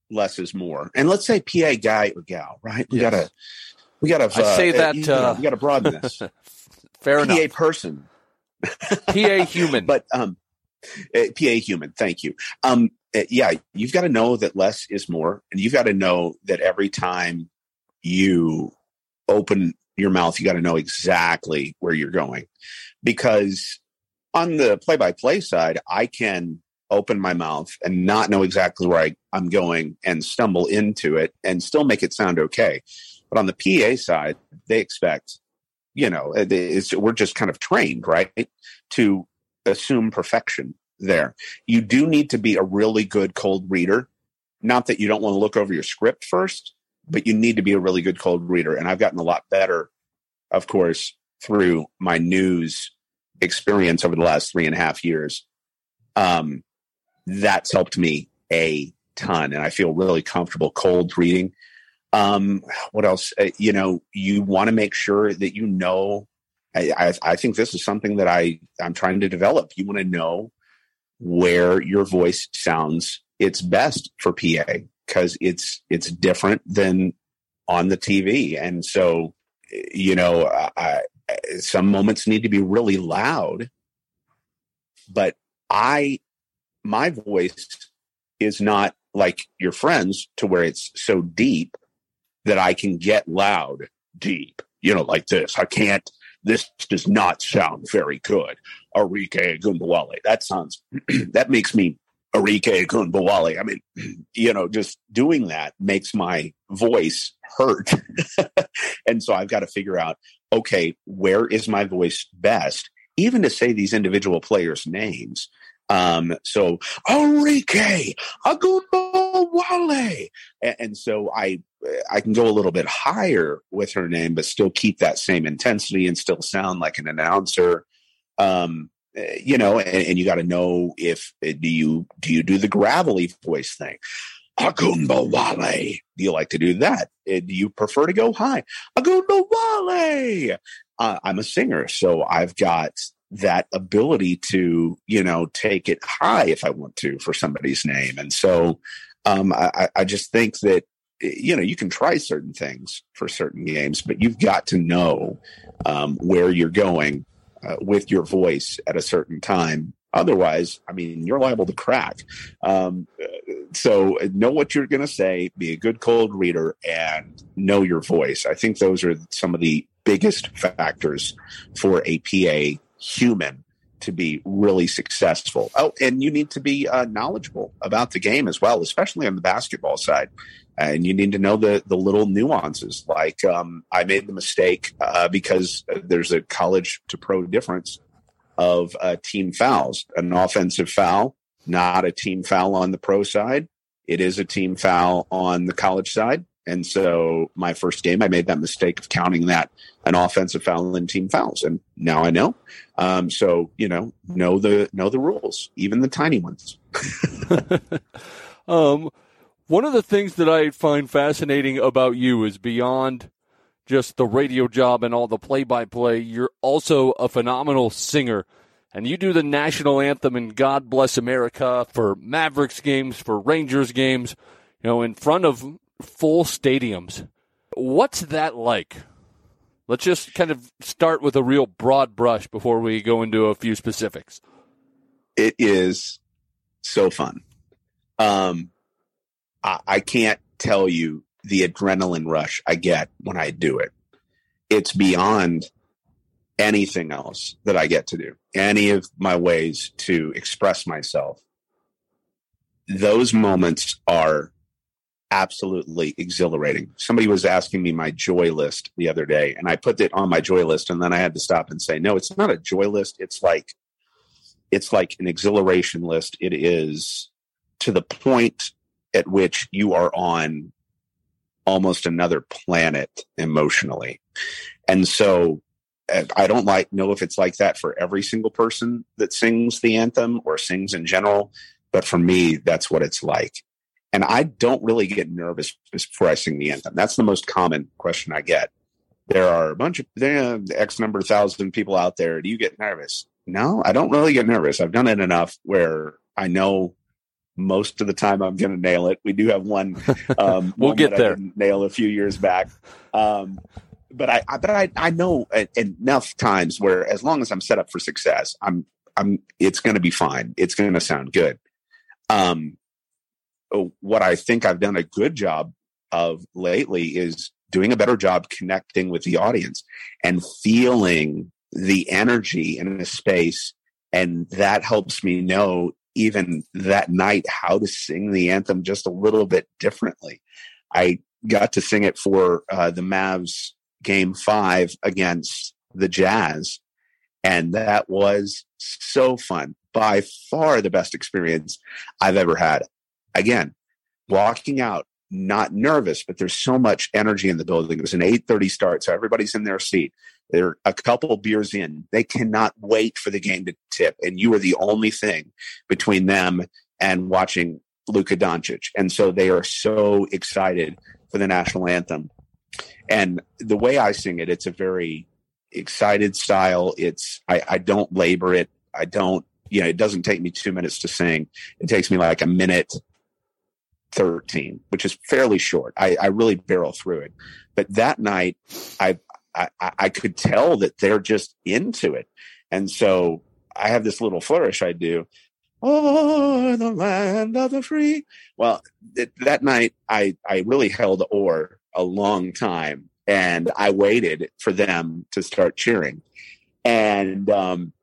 less is more. And let's say PA guy or gal, right? We yes. gotta, we gotta. I uh, say that uh, know, we gotta broaden this. (laughs) Fair PA enough. PA person. PA human, (laughs) but um, uh, PA human. Thank you. Um, uh, yeah, you've got to know that less is more, and you've got to know that every time you open your mouth, you got to know exactly where you're going. Because on the play by play side, I can open my mouth and not know exactly where I, I'm going and stumble into it and still make it sound okay. But on the PA side, they expect, you know, eh, we're just kind of trained, right, to assume perfection there. You do need to be a really good cold reader. Not that you don't want to look over your script first, but you need to be a really good cold reader. And I've gotten a lot better, of course, through my news experience over the last three and a half years. Um, that's helped me a ton, and I feel really comfortable cold reading. Um, what else? Uh, you know, you want to make sure that you know I, I, I think this is something that I I'm trying to develop. You want to know where your voice sounds its best for PA because it's it's different than on the TV, and so you know, I, some moments need to be really loud, but I my voice is not like your friends to where it's so deep that I can get loud deep, you know, like this. I can't, this does not sound very good. Arike Ogunbowale. That sounds, (clears throat) that makes me Arike Ogunbowale. I mean, (clears throat) you know, just doing that makes my voice hurt. (laughs) and so I've got to figure out, okay, where is my voice best? Even to say these individual players' names um, so Arike Ogunbowale, and, and so I I can go a little bit higher with her name, but still keep that same intensity and still sound like an announcer. Um, you know, and, and you got to know if uh, do you do you do the gravelly voice thing. Ogunbowale. Do you like to do that? Uh, do you prefer to go high? Ogunbowale. Uh, I'm a singer, so I've got that ability to you know take it high if I want to for somebody's name. And so um, I, I just think that you know you can try certain things for certain games, but you've got to know um, where you're going uh, with your voice at a certain time. Otherwise, I mean, you're liable to crack. Um, so know what you're going to say, be a good cold reader, and know your voice. I think those are some of the biggest factors for a PA human to be really successful. Oh, and you need to be uh, knowledgeable about the game as well, especially on the basketball side. And you need to know the the little nuances. Like um, I made the mistake uh, because there's a college to pro difference of uh, team fouls. An offensive foul, not a team foul on the pro side. It is a team foul on the college side. And so my first game, I made that mistake of counting that an offensive foul and team fouls, and now I know. Um, so you know, know the know the rules, even the tiny ones. (laughs) um, one of the things that I find fascinating about you is beyond just the radio job and all the play-by-play. You're also a phenomenal singer, and you do the national anthem and "God Bless America" for Mavericks games, for Rangers games. You know, in front of full stadiums. What's that like? Let's just kind of start with a real broad brush before we go into a few specifics. It is so fun. Um, I, can't tell you the adrenaline rush I get when I do it. It's beyond anything else that I get to do, any of my ways to express myself. Those moments are absolutely exhilarating. Somebody was asking me my joy list the other day, and I put it on my joy list, and then I had to stop and say, no, it's not a joy list. It's like it's like an exhilaration list. It is to the point at which you are on almost another planet emotionally. And so uh, I don't like know if it's like that for every single person that sings the anthem or sings in general, but for me, that's what it's like. And I don't really get nervous before I sing the anthem. That's the most common question I get. There are a bunch of there X number of thousand people out there. Do you get nervous? No, I don't really get nervous. I've done it enough where I know most of the time I'm going to nail it. We do have one. (laughs) Um, we'll one get there. nail a few years back. Um, but I, I, but I, I know enough times where as long as I'm set up for success, I'm, I'm, it's going to be fine. It's going to sound good. Um, uh, what I think I've done a good job of lately is doing a better job connecting with the audience and feeling the energy in a space. And that helps me know even that night how to sing the anthem just a little bit differently. I got to sing it for uh, the Mavs game five against the Jazz. And that was so fun. By far the best experience I've ever had again, walking out, not nervous, but there's so much energy in the building. It was an 8:30 start, so everybody's in their seat. They're a couple beers in. They cannot wait for the game to tip, and you are the only thing between them and watching Luka Doncic. And so they are so excited for the national anthem. And the way I sing it, it's a very excited style. It's I, I don't labor it. I don't you know it doesn't take me two minutes to sing. It takes me like a minute 13, which is fairly short. I, I really barrel through it. But that night, I, I, I could tell that they're just into it. And so I have this little flourish I do. Oh, the land of the free. Well, that night, I, I really held or a long time and I waited for them to start cheering. And, um,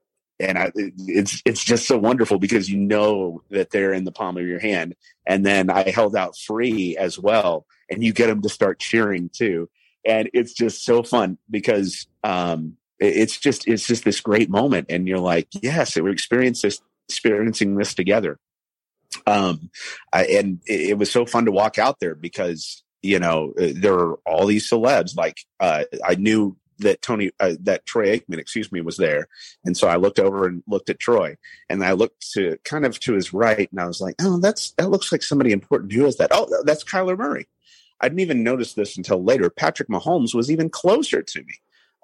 and I, it's it's just so wonderful because you know that they're in the palm of your hand. And then I held out free as well, and you get them to start cheering too, and it's just so fun because um, it's just it's just this great moment, and you're like, yes, we're experiencing this experiencing this together. Um, I, and it, it was so fun to walk out there because you know there are all these celebs. Like uh, I knew that Tony, uh, that Troy Aikman, excuse me, was there. And so I looked over and looked at Troy and I looked to kind of to his right and I was like, oh, that's, that looks like somebody important. Who is that? Oh, that's Kyler Murray. I didn't even notice this until later. Patrick Mahomes was even closer to me.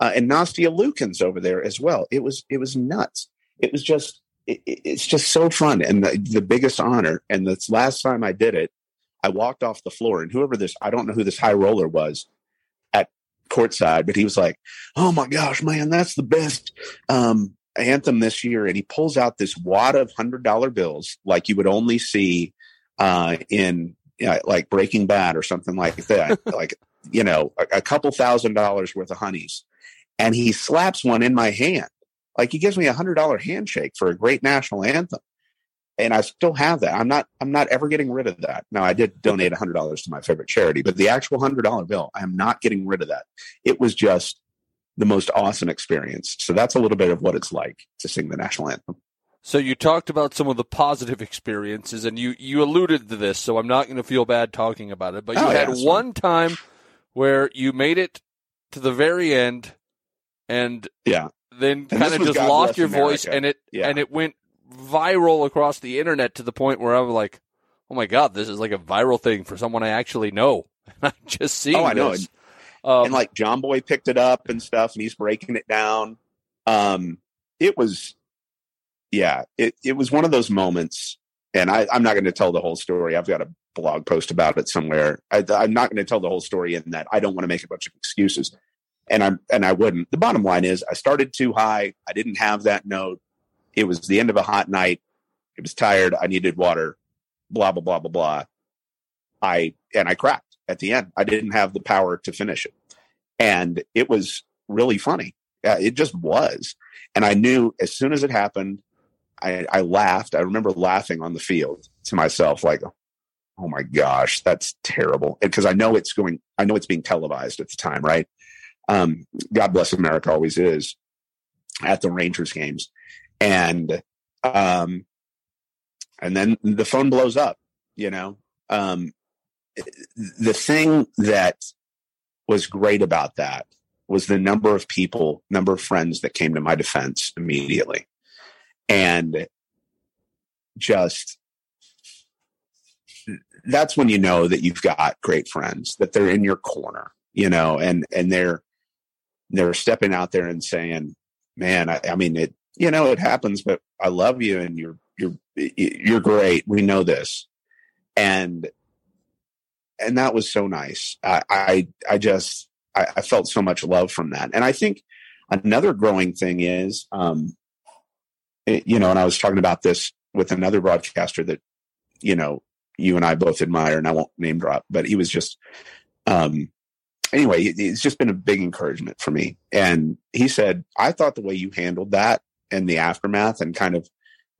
Uh, and Nastia Liukin over there as well. It was, it was nuts. It was just, it, it's just so fun and the, the biggest honor. And this last time I did it, I walked off the floor and whoever this, I don't know who this high roller was, at courtside, but he was like, "Oh my gosh, man, that's the best um, anthem this year!" And he pulls out this wad of hundred dollar bills, like you would only see uh, in you know, like Breaking Bad or something like that, (laughs) like you know, a, a couple thousand dollars worth of honeys, and he slaps one in my hand. Like he gives me a hundred dollar handshake for a great national anthem and I still have that. I'm not I'm not ever getting rid of that. Now I did donate a hundred dollars to my favorite charity, but the actual hundred dollar bill, I am not getting rid of that. It was just the most awesome experience. So that's a little bit of what it's like to sing the national anthem. So you talked about some of the positive experiences, and you you alluded to this. So I'm not going to feel bad talking about it. But you oh, had yeah, one time where you made it to the very end, and yeah, then kind of just God lost your America. voice, and it yeah. and it went viral across the internet to the point where I'm like, oh my god, this is like a viral thing for someone I actually know. (laughs) I'm just seeing. Oh, I know. And, um, and, like John Boy picked it up and stuff, and he's breaking it down. Um, it was, yeah, it it was one of those moments, and I, I'm not going to tell the whole story. I've got a blog post about it somewhere. I, I'm not going to tell the whole story in that I don't want to make a bunch of excuses, and I'm and I wouldn't. The bottom line is, I started too high. I didn't have that note it was the end of a hot night. It was tired. I needed water. Blah blah blah blah blah. I and I cracked at the end. I didn't have the power to finish it, and it was really funny. Yeah, it just was. And I knew as soon as it happened, I, I laughed. I remember laughing on the field to myself, like, "Oh my gosh, that's terrible!" Because I know it's going. I know it's being televised at the time, right? Um, God bless America, always is at the Rangers games and um and then the phone blows up you know um the thing that was great about that was the number of people number of friends that came to my defense immediately and just that's when you know that you've got great friends that they're in your corner you know and and they're they're stepping out there and saying man i, I mean it you know, it happens, but I love you and you're, you're, you're great. We know this. And, and that was so nice. I, I, I just, I, I felt so much love from that. And I think another growing thing is, um, you know, and I was talking about this with another broadcaster that, you know, you and I both admire, and I won't name drop, but he was just, um, anyway, it's just been a big encouragement for me. And he said, I thought the way you handled that and the aftermath and kind of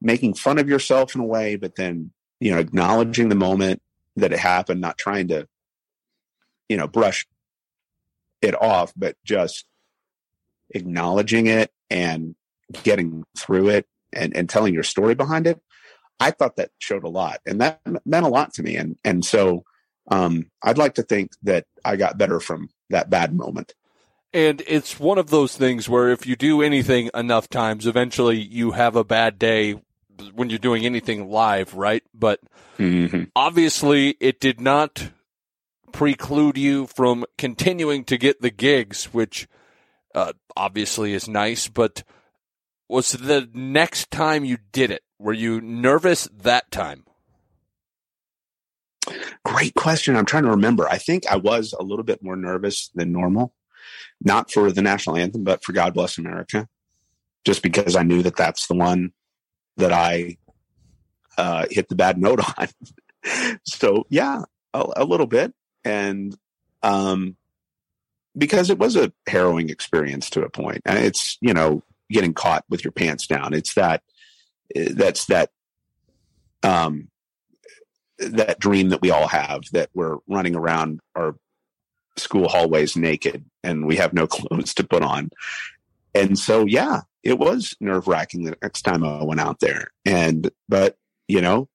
making fun of yourself in a way, but then, you know, acknowledging the moment that it happened, not trying to, you know, brush it off, but just acknowledging it and getting through it and, and telling your story behind it. I thought that showed a lot and that meant a lot to me. And, and so, um, I'd like to think that I got better from that bad moment. And it's one of those things where if you do anything enough times, eventually you have a bad day when you're doing anything live, right? But mm-hmm. obviously it did not preclude you from continuing to get the gigs, which uh, obviously is nice, but was the next time you did it, were you nervous that time? Great question. I'm trying to remember. I think I was a little bit more nervous than normal, not for the national anthem, but for God Bless America, just because I knew that that's the one that I uh, hit the bad note (laughs) on. so yeah, a, a, little bit, and um, because it was a harrowing experience to a point. And it's you know getting caught with your pants down. It's that that's that um that dream that we all have that we're running around our school hallways naked and we have no (laughs) clothes to put on. And so, yeah, it was nerve wracking the next time I went out there. And, but, you know,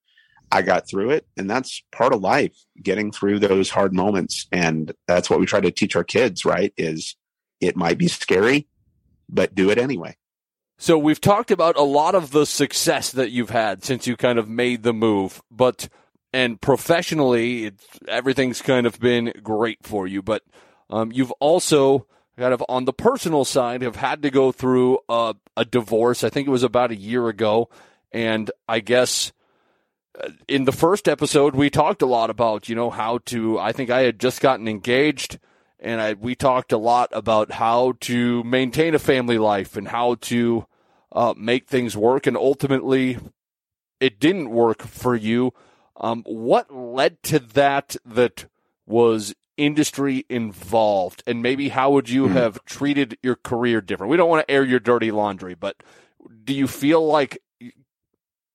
I got through it and that's part of life, getting through those hard moments. And that's what we try to teach our kids, right? Is it might be scary, but do it anyway. So we've talked about a lot of the success that you've had since you kind of made the move, but and professionally, everything's kind of been great for you. But um, you've also kind of on the personal side have had to go through a, a divorce. I think it was about a year ago, and I guess uh, in the first episode we talked a lot about you know how to. I think I had just gotten engaged, and I we talked a lot about how to maintain a family life and how to uh, make things work. And ultimately, it didn't work for you. Um, what led to that that was industry involved? And maybe how would you mm-hmm. have treated your career different? We don't want to air your dirty laundry, but do you feel like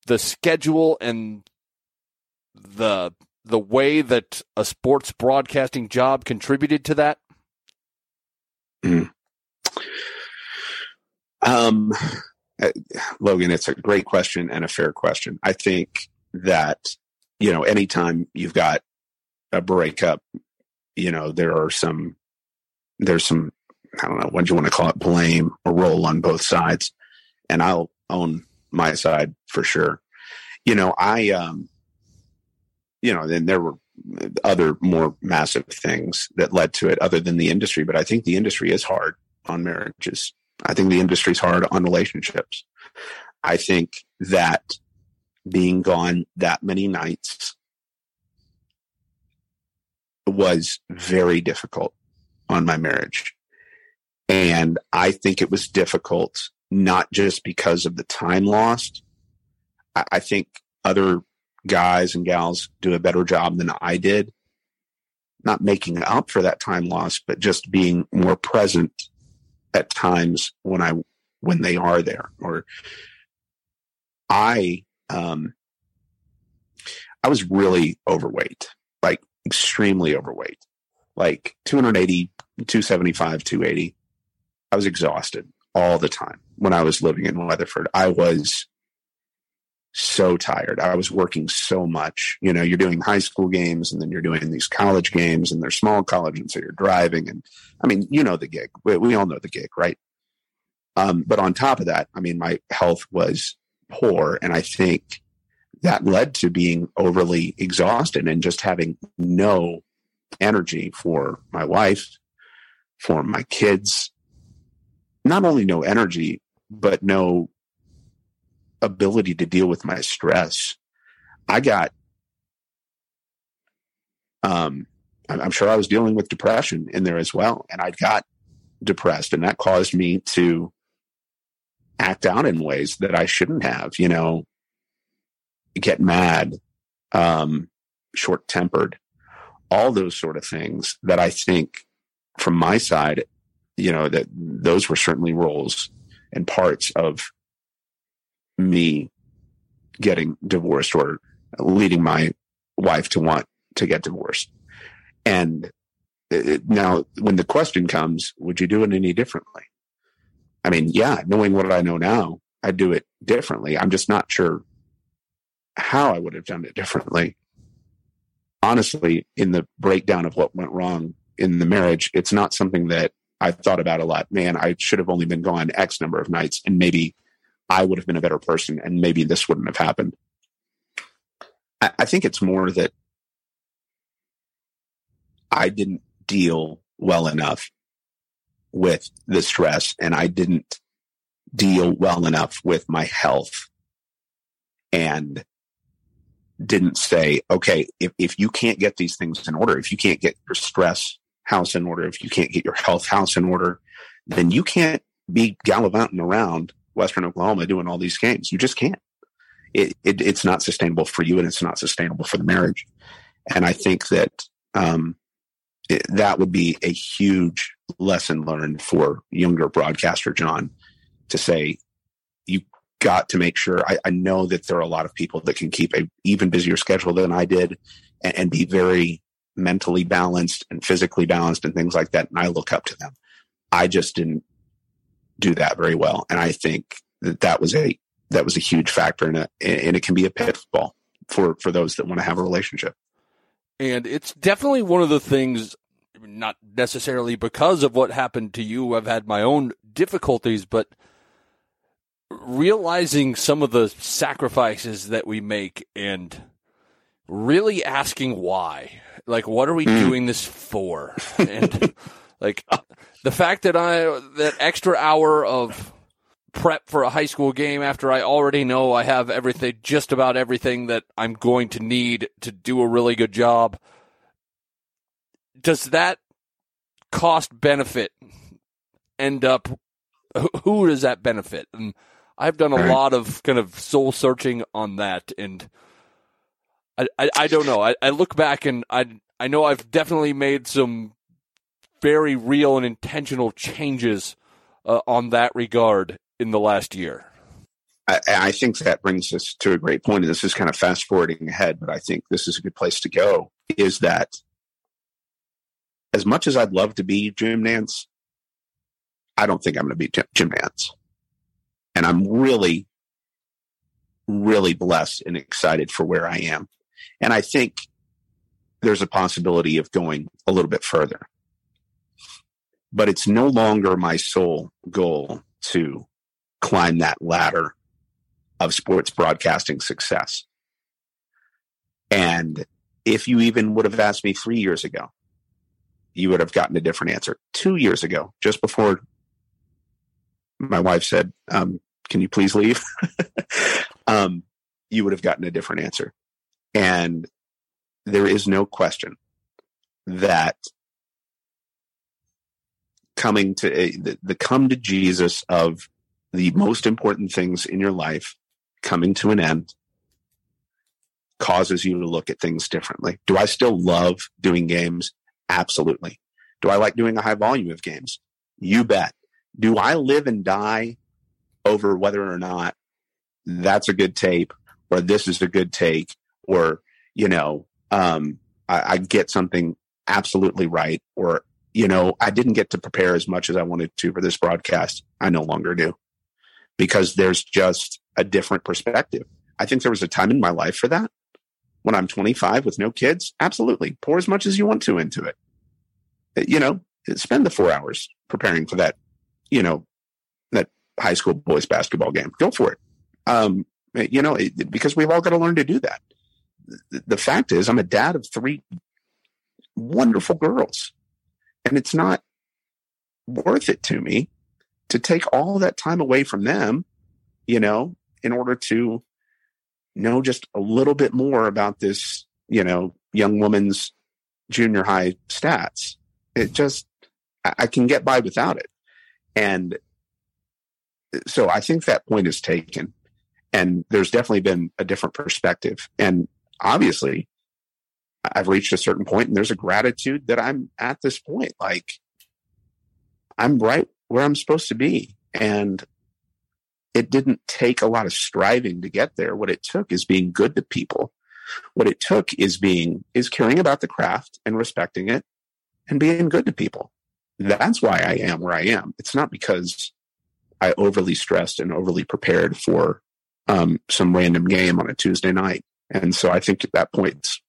the schedule and the the way that a sports broadcasting job contributed to that? (clears throat) Um, uh, Logan, it's a great question and a fair question. I think that you know, anytime you've got a breakup, you know, there are some, there's some, I don't know, what do you want to call it, blame or role on both sides. And I'll own my side for sure. You know, I, um, you know, then there were other more massive things that led to it other than the industry. But I think the industry is hard on marriages. I think the industry is hard on relationships. I think that being gone that many nights was very difficult on my marriage. And I think it was difficult not just because of the time lost. I, I think other guys and gals do a better job than I did, not making up for that time lost, but just being more present at times when I when they are there. Or I um, I was really overweight, like extremely overweight, like 280, 275, 280. I was exhausted all the time when I was living in Weatherford. I was so tired. I was working so much. You know, you're doing high school games and then you're doing these college games and they're small college and so you're driving and I mean, you know the gig. We, we all know the gig, right? Um, but on top of that, I mean, my health was poor and I think that led to being overly exhausted and just having no energy for my wife, for my kids. Not only no energy, but no ability to deal with my stress. I got, um, I'm sure I was dealing with depression in there as well. And I got depressed and that caused me to act out in ways that I shouldn't have, you know, get mad, um, short tempered, all those sort of things that I think from my side, you know, that those were certainly roles and parts of me getting divorced or leading my wife to want to get divorced. And it, now, when the question comes, would you do it any differently? I mean, yeah, knowing what I know now, I'd do it differently. I'm just not sure how I would have done it differently. Honestly, in the breakdown of what went wrong in the marriage, it's not something that I've thought about a lot. Man, I should have only been gone X number of nights and maybe I would have been a better person and maybe this wouldn't have happened. I, I think it's more that I didn't deal well enough with the stress and I didn't deal well enough with my health and didn't say, okay, if, if you can't get these things in order, if you can't get your stress house in order, if you can't get your health house in order, then you can't be gallivanting around Western Oklahoma doing all these games. You just can't. It, it, it's not sustainable for you and it's not sustainable for the marriage. And I think that um, it, that would be a huge lesson learned for younger broadcaster John to say, you got to make sure. I, I, know that there are a lot of people that can keep a even busier schedule than I did and, and be very mentally balanced and physically balanced and things like that. And I look up to them. I just didn't do that very well. And I think that that was a, that was a huge factor in it. And it can be a pitfall for, for those that want to have a relationship. And it's definitely one of the things, not necessarily because of what happened to you. I've had my own difficulties, but realizing some of the sacrifices that we make and really asking why. Like, what are we mm. doing this for? And (laughs) like the fact that I, that extra hour of prep for a high school game after I already know I have everything, just about everything that I'm going to need to do a really good job. Does that cost benefit end up, who does that benefit? And I've done a lot of kind of soul searching on that, and I, I, I don't know. I, I look back and I I know I've definitely made some very real and intentional changes uh, on that regard in the last year. I, I, think that brings us to a great point, and this is kind of fast forwarding ahead, but I think this is a good place to go. Is that as much as I'd love to be Jim Nantz, I don't think I'm going to be Jim, Jim Nantz. And I'm really, really blessed and excited for where I am. And I think there's a possibility of going a little bit further. But it's no longer my sole goal to climb that ladder of sports broadcasting success. And if you even would have asked me three years ago, you would have gotten a different answer. Two years ago, just before my wife said, um, can you please leave? (laughs) um, you would have gotten a different answer. And there is no question that coming to a, the, the come to Jesus of the most important things in your life coming to an end causes you to look at things differently. Do I still love doing games? Absolutely. Do I like doing a high volume of games? You bet. Do I live and die over whether or not that's a good tape or this is a good take or, you know, um, I, I get something absolutely right or, you know, I didn't get to prepare as much as I wanted to for this broadcast. I no longer do because there's just a different perspective. I think there was a time in my life for that when I'm 25 with no kids. Absolutely. Pour as much as you want to into it. You know, spend the four hours preparing for that, you know, that high school boys basketball game. Go for it. Um, you know, it, because we've all got to learn to do that. The fact is, I'm a dad of three wonderful girls, and it's not worth it to me to take all that time away from them, you know, in order to know just a little bit more about this, you know, young woman's junior high stats. It just, I can get by without it. And so I think that point is taken. And there's definitely been a different perspective. And obviously, I've reached a certain point and there's a gratitude that I'm at this point. Like, I'm right where I'm supposed to be. And it didn't take a lot of striving to get there. What it took is being good to people. What it took is being, is caring about the craft and respecting it and being good to people. That's why I am where I am. It's not because I overly stressed and overly prepared for um, some random game on a Tuesday night. And so I think at that point's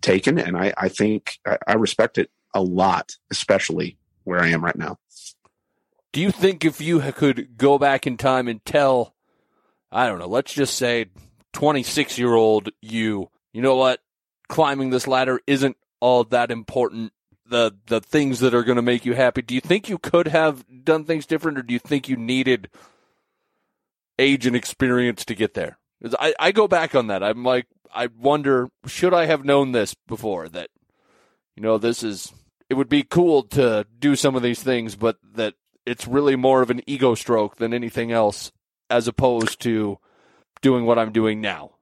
taken, and I, I think I, I respect it a lot, especially where I am right now. Do you think if you could go back in time and tell, I don't know, let's just say 26 year old you, you know what, climbing this ladder isn't all that important. the the things that are going to make you happy. Do you think you could have done things different, or do you think you needed age and experience to get there? I, I go back on that. I'm like, I wonder, should I have known this before? That you know, this is it would be cool to do some of these things, but that it's really more of an ego stroke than anything else, as opposed to doing what I'm doing now.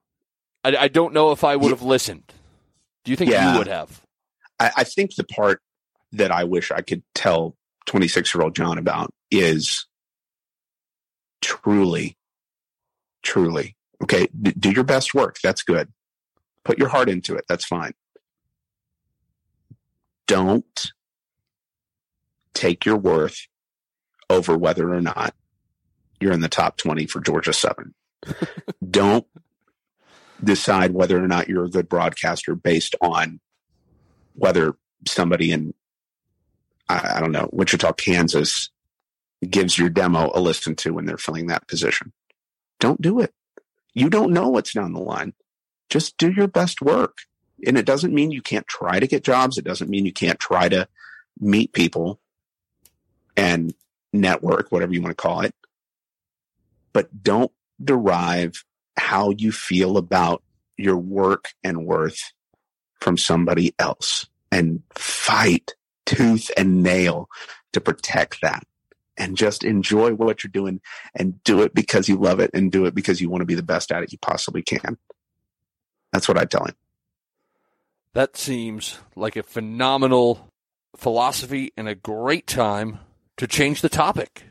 I, I don't know if I would have listened. Do you think Yeah. you would have? I, I think the part that I wish I could tell 26 year old John about is truly, truly, okay, d- do your best work. That's good. Put your heart into it. That's fine. Don't take your worth over whether or not you're in the top 20 for Georgia 7. (laughs) Don't decide whether or not you're a good broadcaster based on whether somebody in I, I don't know Wichita, Kansas, gives your demo a listen to when they're filling that position. Don't do it. You don't know what's down the line. Just do your best work. And it doesn't mean you can't try to get jobs. It doesn't mean you can't try to meet people and network, whatever you want to call it. But don't derive how you feel about your work and worth from somebody else and fight tooth and nail to protect that and just enjoy what you're doing and do it because you love it and do it because you want to be the best at it you possibly can. That's what I tell him. That seems like a phenomenal philosophy and a great time to change the topic.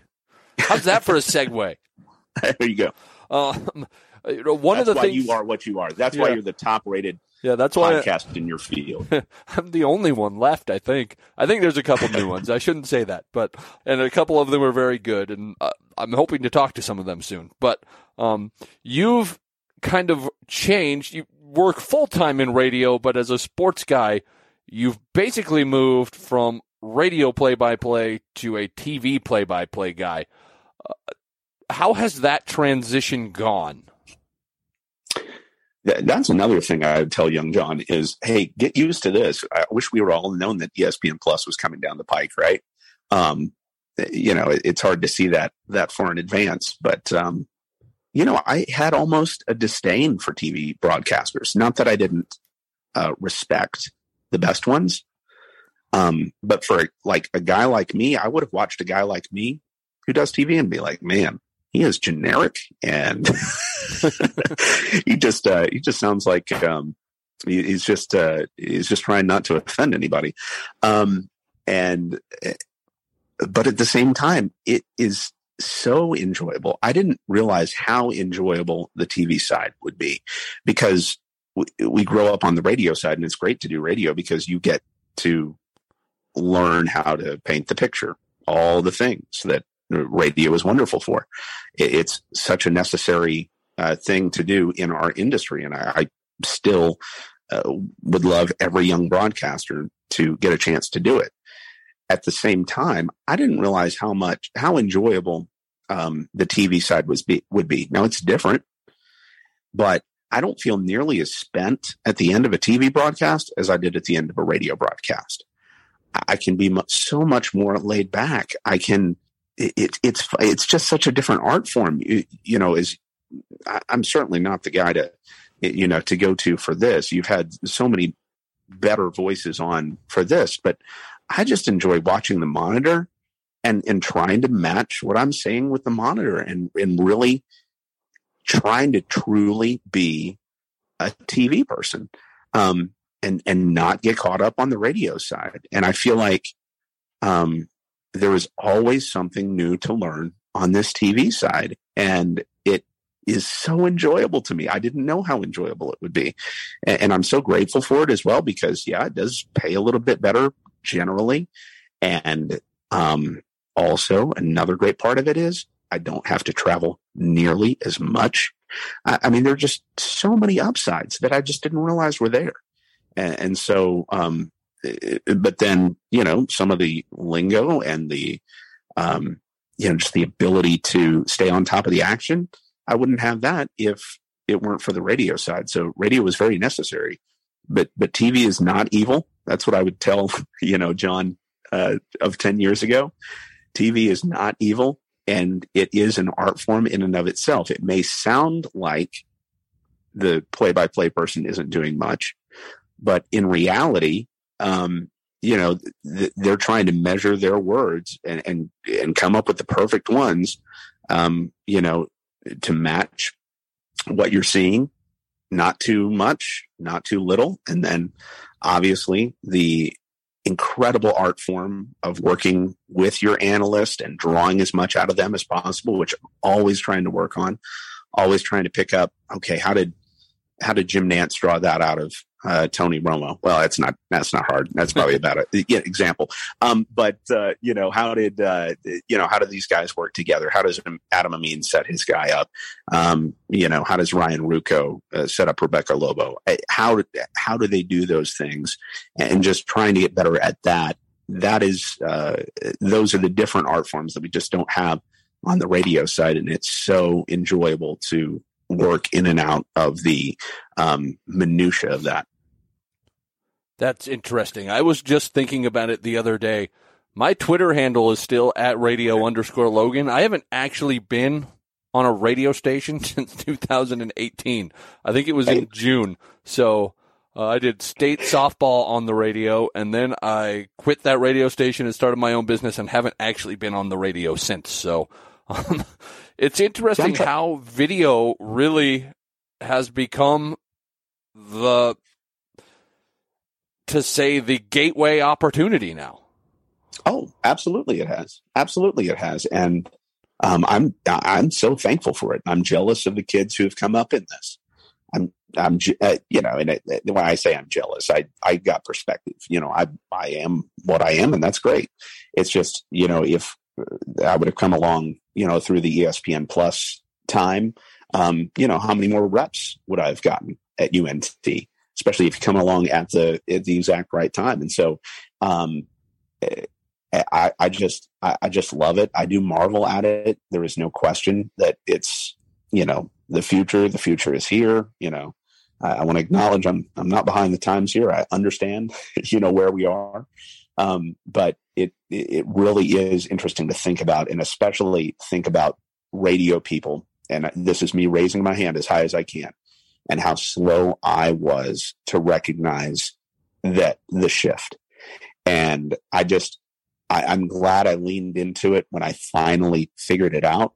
How's that for a segue? (laughs) (laughs) there you go. Um, you know, one That's of the why things you are what you are. That's why you're the top rated Yeah, that's why podcast in your field. (laughs) I'm the only one left. I think. I think there's a couple new ones. I shouldn't say that, but and a couple of them are very good, and uh, I'm hoping to talk to some of them soon. But um, you've kind of changed. You work full time in radio, but as a sports guy, you've basically moved from radio play by play to a TV play by play guy. Uh, how has that transition gone? Th- That's another thing I would tell young John is, hey, get used to this. I wish we were all known that ESPN Plus was coming down the pike, right? Um, you know, it, it's hard to see that that far in advance, but um, you know, I had almost a disdain for TV broadcasters. Not that I didn't uh, respect the best ones, um, but for like a guy like me, I would have watched a guy like me who does TV and be like, man, he is generic and (laughs) he just uh, he just sounds like um, he, he's just uh, he's just trying not to offend anybody, um, and uh, but at the same time, it is so enjoyable. I didn't realize how enjoyable the TV side would be because we, we grow up on the radio side, and it's great to do radio because you get to learn how to paint the picture, all the things that radio is wonderful for. It's such a necessary uh, thing to do in our industry, and I, I still uh, would love every young broadcaster to get a chance to do it. At the same time, I didn't realize how much how enjoyable um, the TV side was be, would be. Now it's different, but I don't feel nearly as spent at the end of a TV broadcast as I did at the end of a radio broadcast. I- can be mu- so much more laid back. I can. It, it, it's it's just such a different art form. You, you know, is I'm certainly not the guy to you know to go to for this. You've had so many better voices on for this, but I just enjoy watching the monitor and and trying to match what I'm saying with the monitor and and really trying to truly be a TV person. Um and and not get caught up on the radio side. And I feel like um there is always something new to learn on this TV side and it is so enjoyable to me. I didn't know how enjoyable it would be. And, and I'm so grateful for it as well because yeah, it does pay a little bit better generally. And um, also, another great part of it is I don't have to travel nearly as much. I, I mean, there are just so many upsides that I just didn't realize were there. And, and so, um, but then, you know, some of the lingo and the, um, you know, just the ability to stay on top of the action, I wouldn't have that if it weren't for the radio side. So radio was very necessary, but, but TV is not evil That's what I would tell, (laughs) you know, John uh, of 10 years ago. TV is not evil and it is an art form in and of itself. It may sound like the play by play person isn't doing much, but in reality, um, you know, th- they're trying to measure their words and, and, and come up with the perfect ones, um, you know, to match what you're seeing. Not too much, not too little. And then obviously the incredible art form of working with your analyst and drawing as much out of them as possible, which I'm always trying to work on, always trying to pick up, okay, how did how did Jim Nantz draw that out of uh, Tony Romo? Well, that's not that's not hard. That's probably about a yeah, example. Um, but uh, you know, how did uh, you know how do these guys work together? How does Adam Amin set his guy up? Um, you know, how does Ryan Ruocco uh, set up Rebecca Lobo? Uh, how how do they do those things? And just trying to get better at that. That is, uh, those are the different art forms that we just don't have on the radio side, and it's so enjoyable to work in and out of the um, minutia of that. That's interesting. I was just thinking about it the other day. My Twitter handle is still at radio underscore Logan. I haven't actually been on a radio station (laughs) since 2018. I think it was in June. So uh, I did state softball on the radio, and then I quit that radio station and started my own business, and haven't actually been on the radio since. So (laughs) um, it's interesting how video really has become the to say the gateway opportunity now. Oh, absolutely, it has. Absolutely, it has, and um, I'm I'm so thankful for it. I'm jealous of the kids who have come up in this. I'm I'm uh, you know, and it, when I say I'm jealous, I I got perspective. You know, I I am what I am, and that's great. It's just you know, if I would have come along, you know, through the ESPN Plus time, um, you know, how many more reps would I have gotten at UNT? Especially if you come along at the at the exact right time. And so, um, eh, I, I just I, I just love it. I do marvel at it. There is no question that it's you know the future. The future is here. You know, I, I want to acknowledge I'm I'm not behind the times here. I understand (laughs) you know where we are, um, but it it really is interesting to think about, and especially think about radio people. And this is me raising my hand as high as I can, and how slow I was to recognize that the shift. And I just I, I'm glad I leaned into it when I finally figured it out.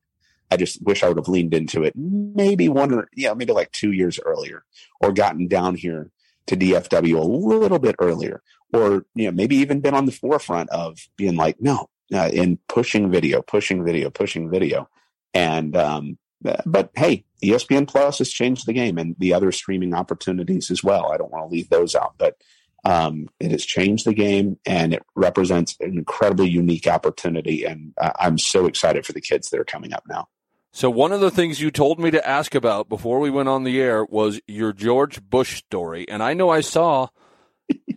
I just wish I would have leaned into it maybe one or yeah, maybe like two years earlier, or gotten down here to DFW a little bit earlier, or you know maybe even been on the forefront of being like no uh, in pushing video pushing video pushing video. And um, but hey espn plus has changed the game and the other streaming opportunities as well. I don't want to leave those out but um, it has changed the game and it represents an incredibly unique opportunity. And i'm so excited for the kids that are coming up now. So one of the things you told me to ask about before we went on the air was your george bush story. And i know i saw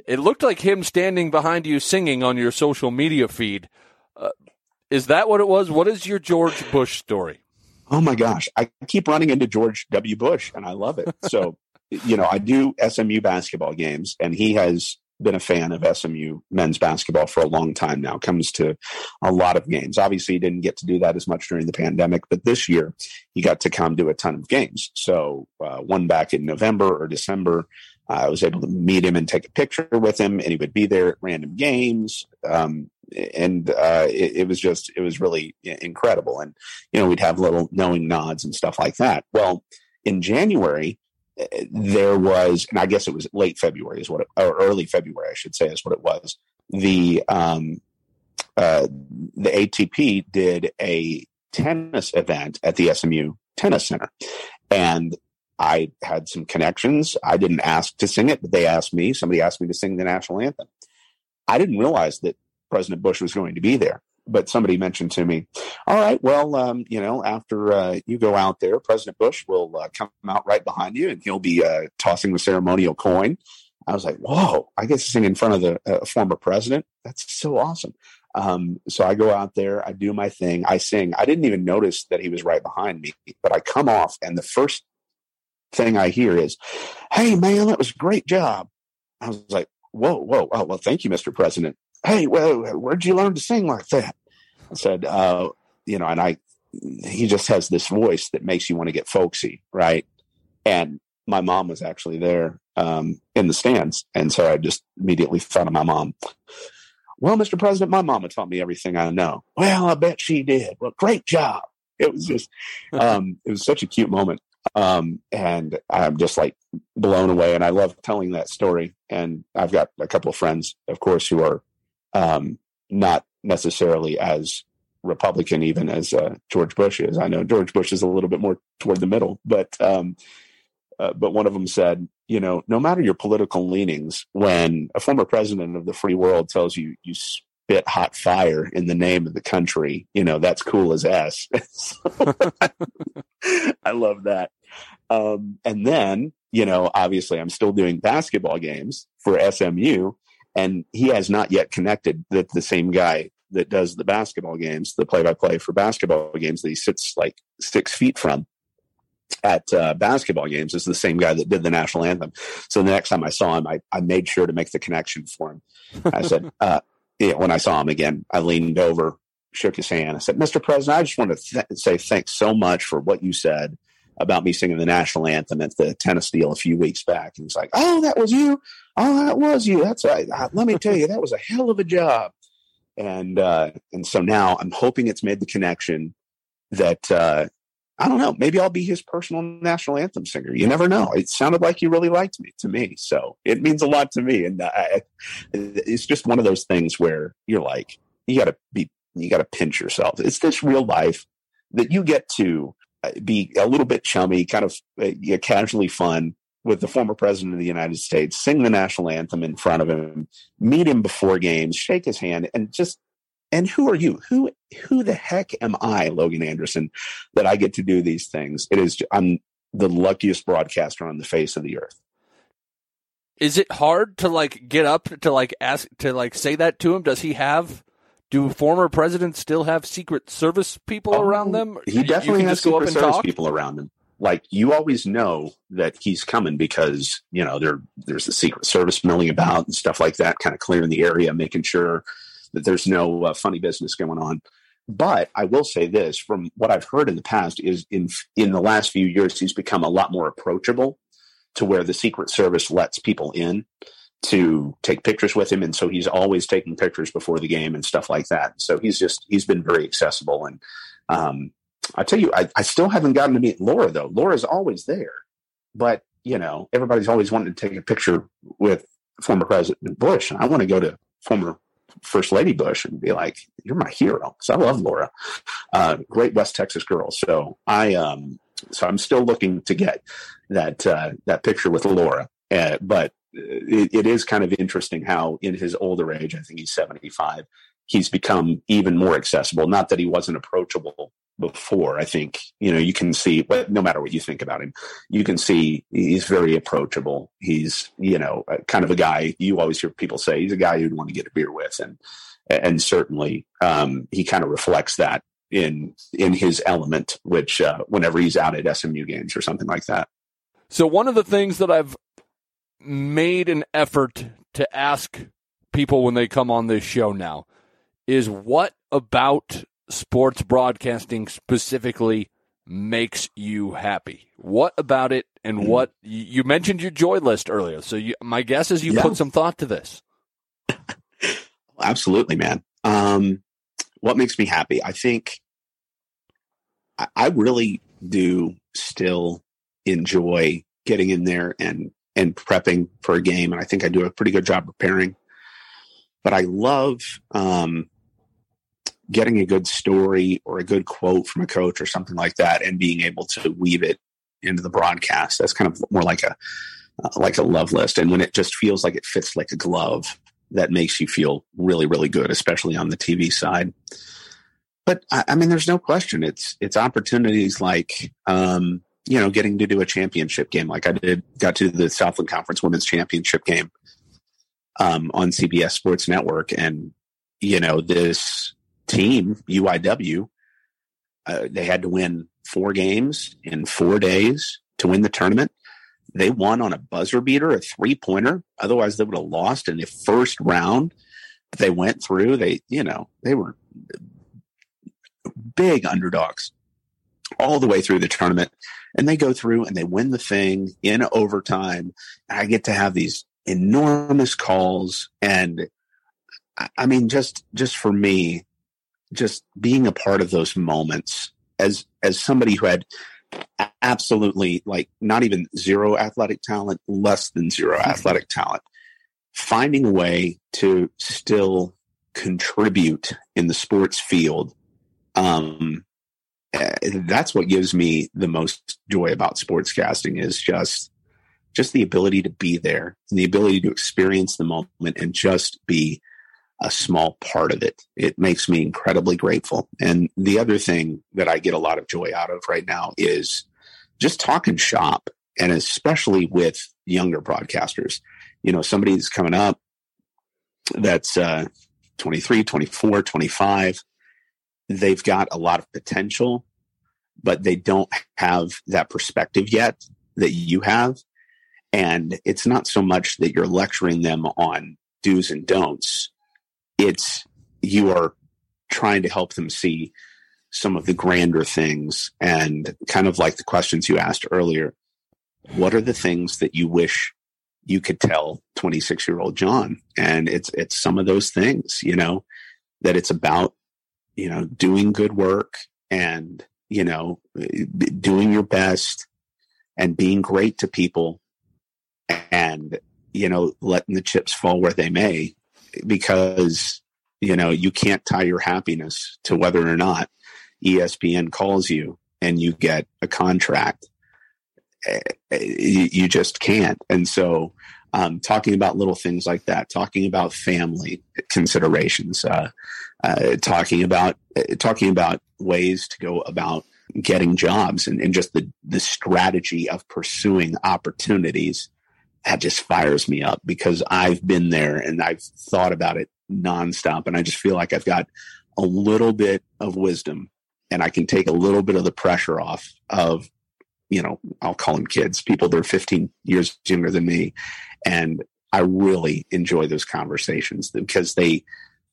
it looked like him standing behind you singing on your social media feed. Uh, is that what it was? What is your George Bush story? Oh my gosh, I keep running into George W. Bush, and I love it. So, you know, I do SMU basketball games, and he has been a fan of SMU men's basketball for a long time now. Comes to a lot of games. Obviously, he didn't get to do that as much during the pandemic, but this year he got to come to a ton of games. So, uh, one back in November or December, I was able to meet him and take a picture with him, and he would be there at random games. Um, and uh, it, it, was just, it was really incredible. And, you know, we'd have little knowing nods and stuff like that. Well, in January, eh, there was, and I guess it was late February, is what, it, or early February, I should say, is what it was. The, um, uh, the ATP did a tennis event at the SMU Tennis Center. And I had some connections. I didn't ask to sing it, but they asked me. Somebody asked me to sing the national anthem. I didn't realize that President Bush was going to be there, but somebody mentioned to me, "All right, well, um, you know, after uh, you go out there, President Bush will uh, come out right behind you, and he'll be uh, tossing the ceremonial coin." I was like, "Whoa! I get to sing in front of the uh, former president. That's so awesome." Um, so I go out there, I do my thing, I sing. I didn't even notice that he was right behind me, but I come off, and the first thing I hear is, "Hey, man, that was a great job." I was like, whoa, whoa, oh, well, thank you, Mr. President. Hey, well, where'd you learn to sing like that? I said, uh, you know, and I, he just has this voice that makes you want to get folksy, right? And my mom was actually there um, in the stands. And so I just immediately thought of my mom. Well, Mr. President, my mama taught me everything I know. Well, I bet she did. Well, great job. It was just, (laughs) um, it was such a cute moment. Um, and I'm just like blown away. And I love telling that story. And I've got a couple of friends, of course, who are um, not necessarily as Republican, even as uh, George Bush is. I know George Bush is a little bit more toward the middle, but um, uh, but one of them said, you know, no matter your political leanings, when a former president of the free world tells you you spit hot fire in the name of the country, you know, that's cool as s. (laughs) I love that. Um, and then, you know, obviously, I'm still doing basketball games for SMU, and he has not yet connected that the same guy that does the basketball games, the play-by-play for basketball games that he sits like six feet from at uh, basketball games is the same guy that did the national anthem. So the next time I saw him, I, I made sure to make the connection for him. I said, (laughs) uh, yeah, when I saw him again, I leaned over, shook his hand. I said, Mr. President, I just want to th- say thanks so much for what you said about me singing the national anthem at the tennis deal a few weeks back. And he's like, Oh, that was you. Oh, that was you. That's right. Uh, let me tell you, that was a hell of a job. And, uh, and so now I'm hoping it's made the connection that, uh, I don't know. Maybe I'll be his personal national anthem singer. You never know. It sounded like he really liked me to me, so it means a lot to me. And I, it's just one of those things where you're like, you got to be, you got to pinch yourself. It's this real life that you get to uh, be a little bit chummy, kind of uh, casually fun with the former president of the United States, sing the national anthem in front of him, meet him before games, shake his hand, and just and who are you? Who who the heck am I, Logan Anderson, that I get to do these things? It is I'm the luckiest broadcaster on the face of the earth. Is it hard to like get up to like ask to like say that to him? Does he have do former presidents still have secret service people oh, around them? He definitely has secret service talk? people around him. Like you always know that he's coming because you know there there's the secret service milling about and stuff like that, kind of clearing the area, making sure that there's no uh, funny business going on. But I will say this: from what I've heard in the past, is in in the last few years he's become a lot more approachable, to where the Secret Service lets people in to take pictures with him, and so he's always taking pictures before the game and stuff like that. So he's just he's been very accessible, and um, I tell you, I, I still haven't gotten to meet Laura though. Laura's always there, but you know everybody's always wanting to take a picture with former President Bush, and I want to go to former First Lady Bush and be like, "You're my hero." So I love Laura, uh, great West Texas girl. So I, um, so I'm still looking to get that uh, that picture with Laura. Uh, but it, it is kind of interesting how, in his older age, I think he's 75, he's become even more accessible. Not that he wasn't approachable before. I think you know you can see, no matter what you think about him, you can see he's very approachable. He's you know kind of a guy you always hear people say he's a guy you'd want to get a beer with, and and certainly um, he kind of reflects that in in his element, which uh, whenever he's out at SMU games or something like that. So one of the things that I've made an effort to ask people when they come on this show now is what about sports broadcasting specifically makes you happy? What about it and mm. what you mentioned your joy list earlier. So you, my guess is you yeah. put some thought to this. (laughs) Absolutely, man. Um, what makes me happy? I think I, I really do still enjoy getting in there and and prepping for a game, and I think I do a pretty good job preparing. But I love um, getting a good story or a good quote from a coach or something like that and being able to weave it into the broadcast that's kind of more like a uh, like a love list. And when it just feels like it fits like a glove that makes you feel really really good especially on the tv side. But i, I mean there's no question. It's it's opportunities like um, you know getting to do a championship game. Like i did got to the southland conference women's championship game um, on cbs sports network. And you know this team, UIW, uh, they had to win four games in four days to win the tournament. they won on a buzzer beater, a three pointer. Otherwise, they would have lost in the first round. They went through. They, you know, they were big underdogs all the way through the tournament. And they go through and they win the thing in overtime. And I get to have these enormous calls. And I mean, just, just for me, just being a part of those moments as, as somebody who had absolutely like not even zero athletic talent, less than zero mm-hmm. athletic talent, finding a way to still contribute in the sports field. Um, eh, that's what gives me the most joy about sportscasting is just just the ability to be there and the ability to experience the moment and just be a small part of it. It makes me incredibly grateful. And the other thing that I get a lot of joy out of right now is just talking shop and especially with younger broadcasters. You know, somebody that's coming up that's uh, 23, 24, 25. They've got a lot of potential, but they don't have that perspective yet that you have. And it's not so much that you're lecturing them on do's and don'ts. It's you are trying to help them see some of the grander things and kind of like the questions you asked earlier. What are the things that you wish you could tell 26 year old John? And it's, it's some of those things, you know, that it's about, you know, doing good work and, you know, doing your best and being great to people and, you know, letting the chips fall where they may because, you know, you can't tie your happiness to whether or not ESPN calls you and you get a contract. Eh, eh, you just can't. And so, um, talking about little things like that, talking about family considerations, uh, uh, talking about uh, talking about ways to go about getting jobs and, and just the the strategy of pursuing opportunities that just fires me up because I've been there and I've thought about it nonstop, and I just feel like I've got a little bit of wisdom and I can take a little bit of the pressure off of, you know, I'll call them kids, people that are 15 years younger than me. And I really enjoy those conversations because they,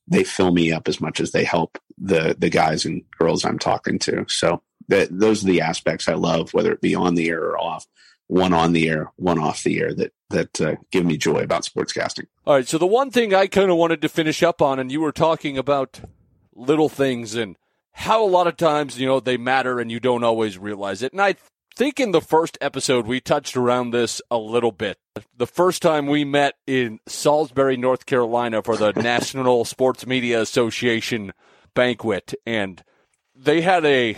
they fill me up as much as they help the, the guys and girls I'm talking to. So that, those are the aspects I love, whether it be on the air or off one on the air, one off the air that that uh, give me joy about sportscasting. All right, so the one thing I kind of wanted to finish up on, and you were talking about little things and how a lot of times, you know, they matter and you don't always realize it. And I think in the first episode, we touched around this a little bit. The first time we met in Salisbury, North Carolina for the (laughs) National Sports Media Association banquet, and they had a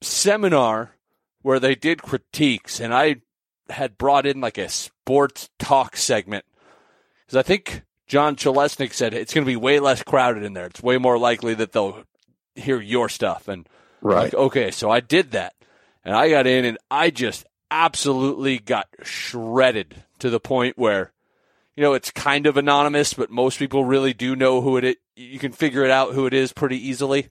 seminar where they did critiques, and I had brought in like a sports talk segment because I think John Chelesnik said it's going to be way less crowded in there. It's way more likely that they'll hear your stuff. And right. like, okay, so I did that. And I got in and I just absolutely got shredded to the point where, you know, it's kind of anonymous, but most people really do know who it is. You can figure it out who it is pretty easily.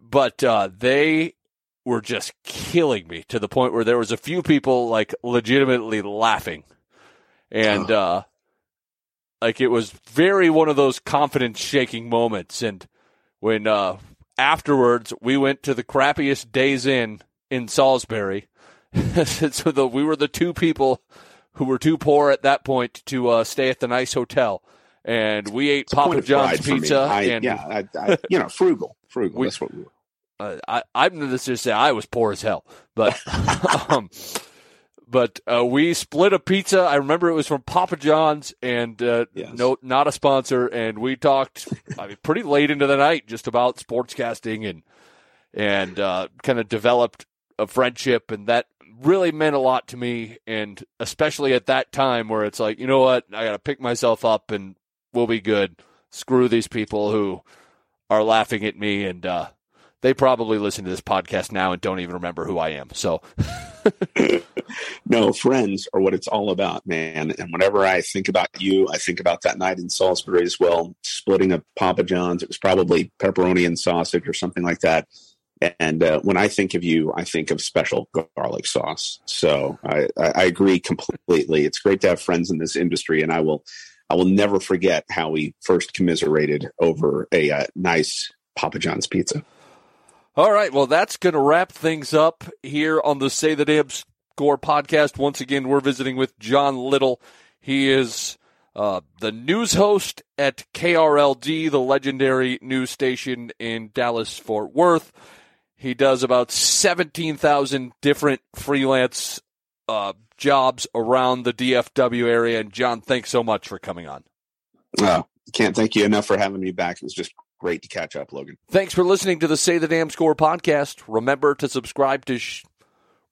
But uh, they were just killing me to the point where there was a few people like legitimately laughing. And uh, like it was very one of those confidence shaking moments. And when uh, afterwards, we went to the crappiest Days Inn in Salisbury. (laughs) so the, we were the two people who were too poor at that point to uh, stay at the nice hotel, and we ate Papa John's pizza. I, and yeah, I, I, you know, frugal, frugal. We, that's what we were. Uh, I, I'm going to say I was poor as hell, but (laughs) (laughs) um, but uh, we split a pizza. I remember it was from Papa John's, and uh, yes. no, not a sponsor. And we talked, I mean, pretty late into the night just about sportscasting and and uh, kind of developed a friendship, and that really meant a lot to me. And especially at that time where it's like, you know what, I got to pick myself up, and we'll be good. Screw these people who are laughing at me, and uh, they probably listen to this podcast now and don't even remember who I am. So. (laughs) no, friends are what it's all about, man. And whenever I think about you, I think about that night in Salisbury as well, splitting a Papa John's. It was probably pepperoni and sausage or something like that. And uh, when I think of you, I think of special garlic sauce. So I, I agree completely. It's great to have friends in this industry, and I will I will never forget how we first commiserated over a uh, nice Papa John's pizza. All right, well, that's going to wrap things up here on the Say the Damn Score podcast. Once again, we're visiting with John Little. He is uh, the news host at KRLD, the legendary news station in Dallas Fort Worth. He does about 17,000 different freelance uh, jobs around the DFW area. And John, thanks so much for coming on. Oh, can't thank you enough for having me back. It was just great to catch up, Logan. Thanks for listening to the Say the Damn Score podcast. Remember to subscribe to sh-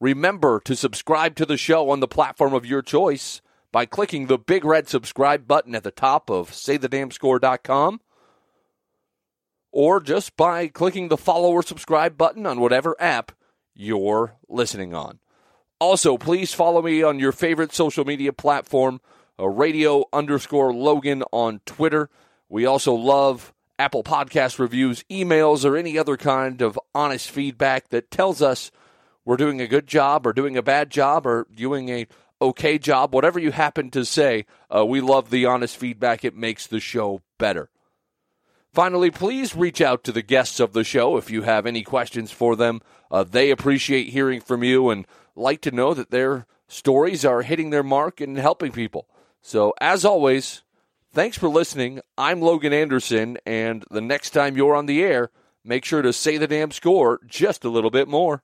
remember to subscribe to the show on the platform of your choice by clicking the big red subscribe button at the top of saythedamnscore.com or just by clicking the follow or subscribe button on whatever app you're listening on. Also, please follow me on your favorite social media platform, uh, radio underscore Logan on Twitter. We also love Apple Podcast reviews, emails, or any other kind of honest feedback that tells us we're doing a good job or doing a bad job or doing a okay job, whatever you happen to say. Uh, we love the honest feedback. It makes the show better. Finally, please reach out to the guests of the show if you have any questions for them. Uh, they appreciate hearing from you and like to know that their stories are hitting their mark and helping people. So, as always, thanks for listening. I'm Logan Anderson, and the next time you're on the air, make sure to say the damn score just a little bit more.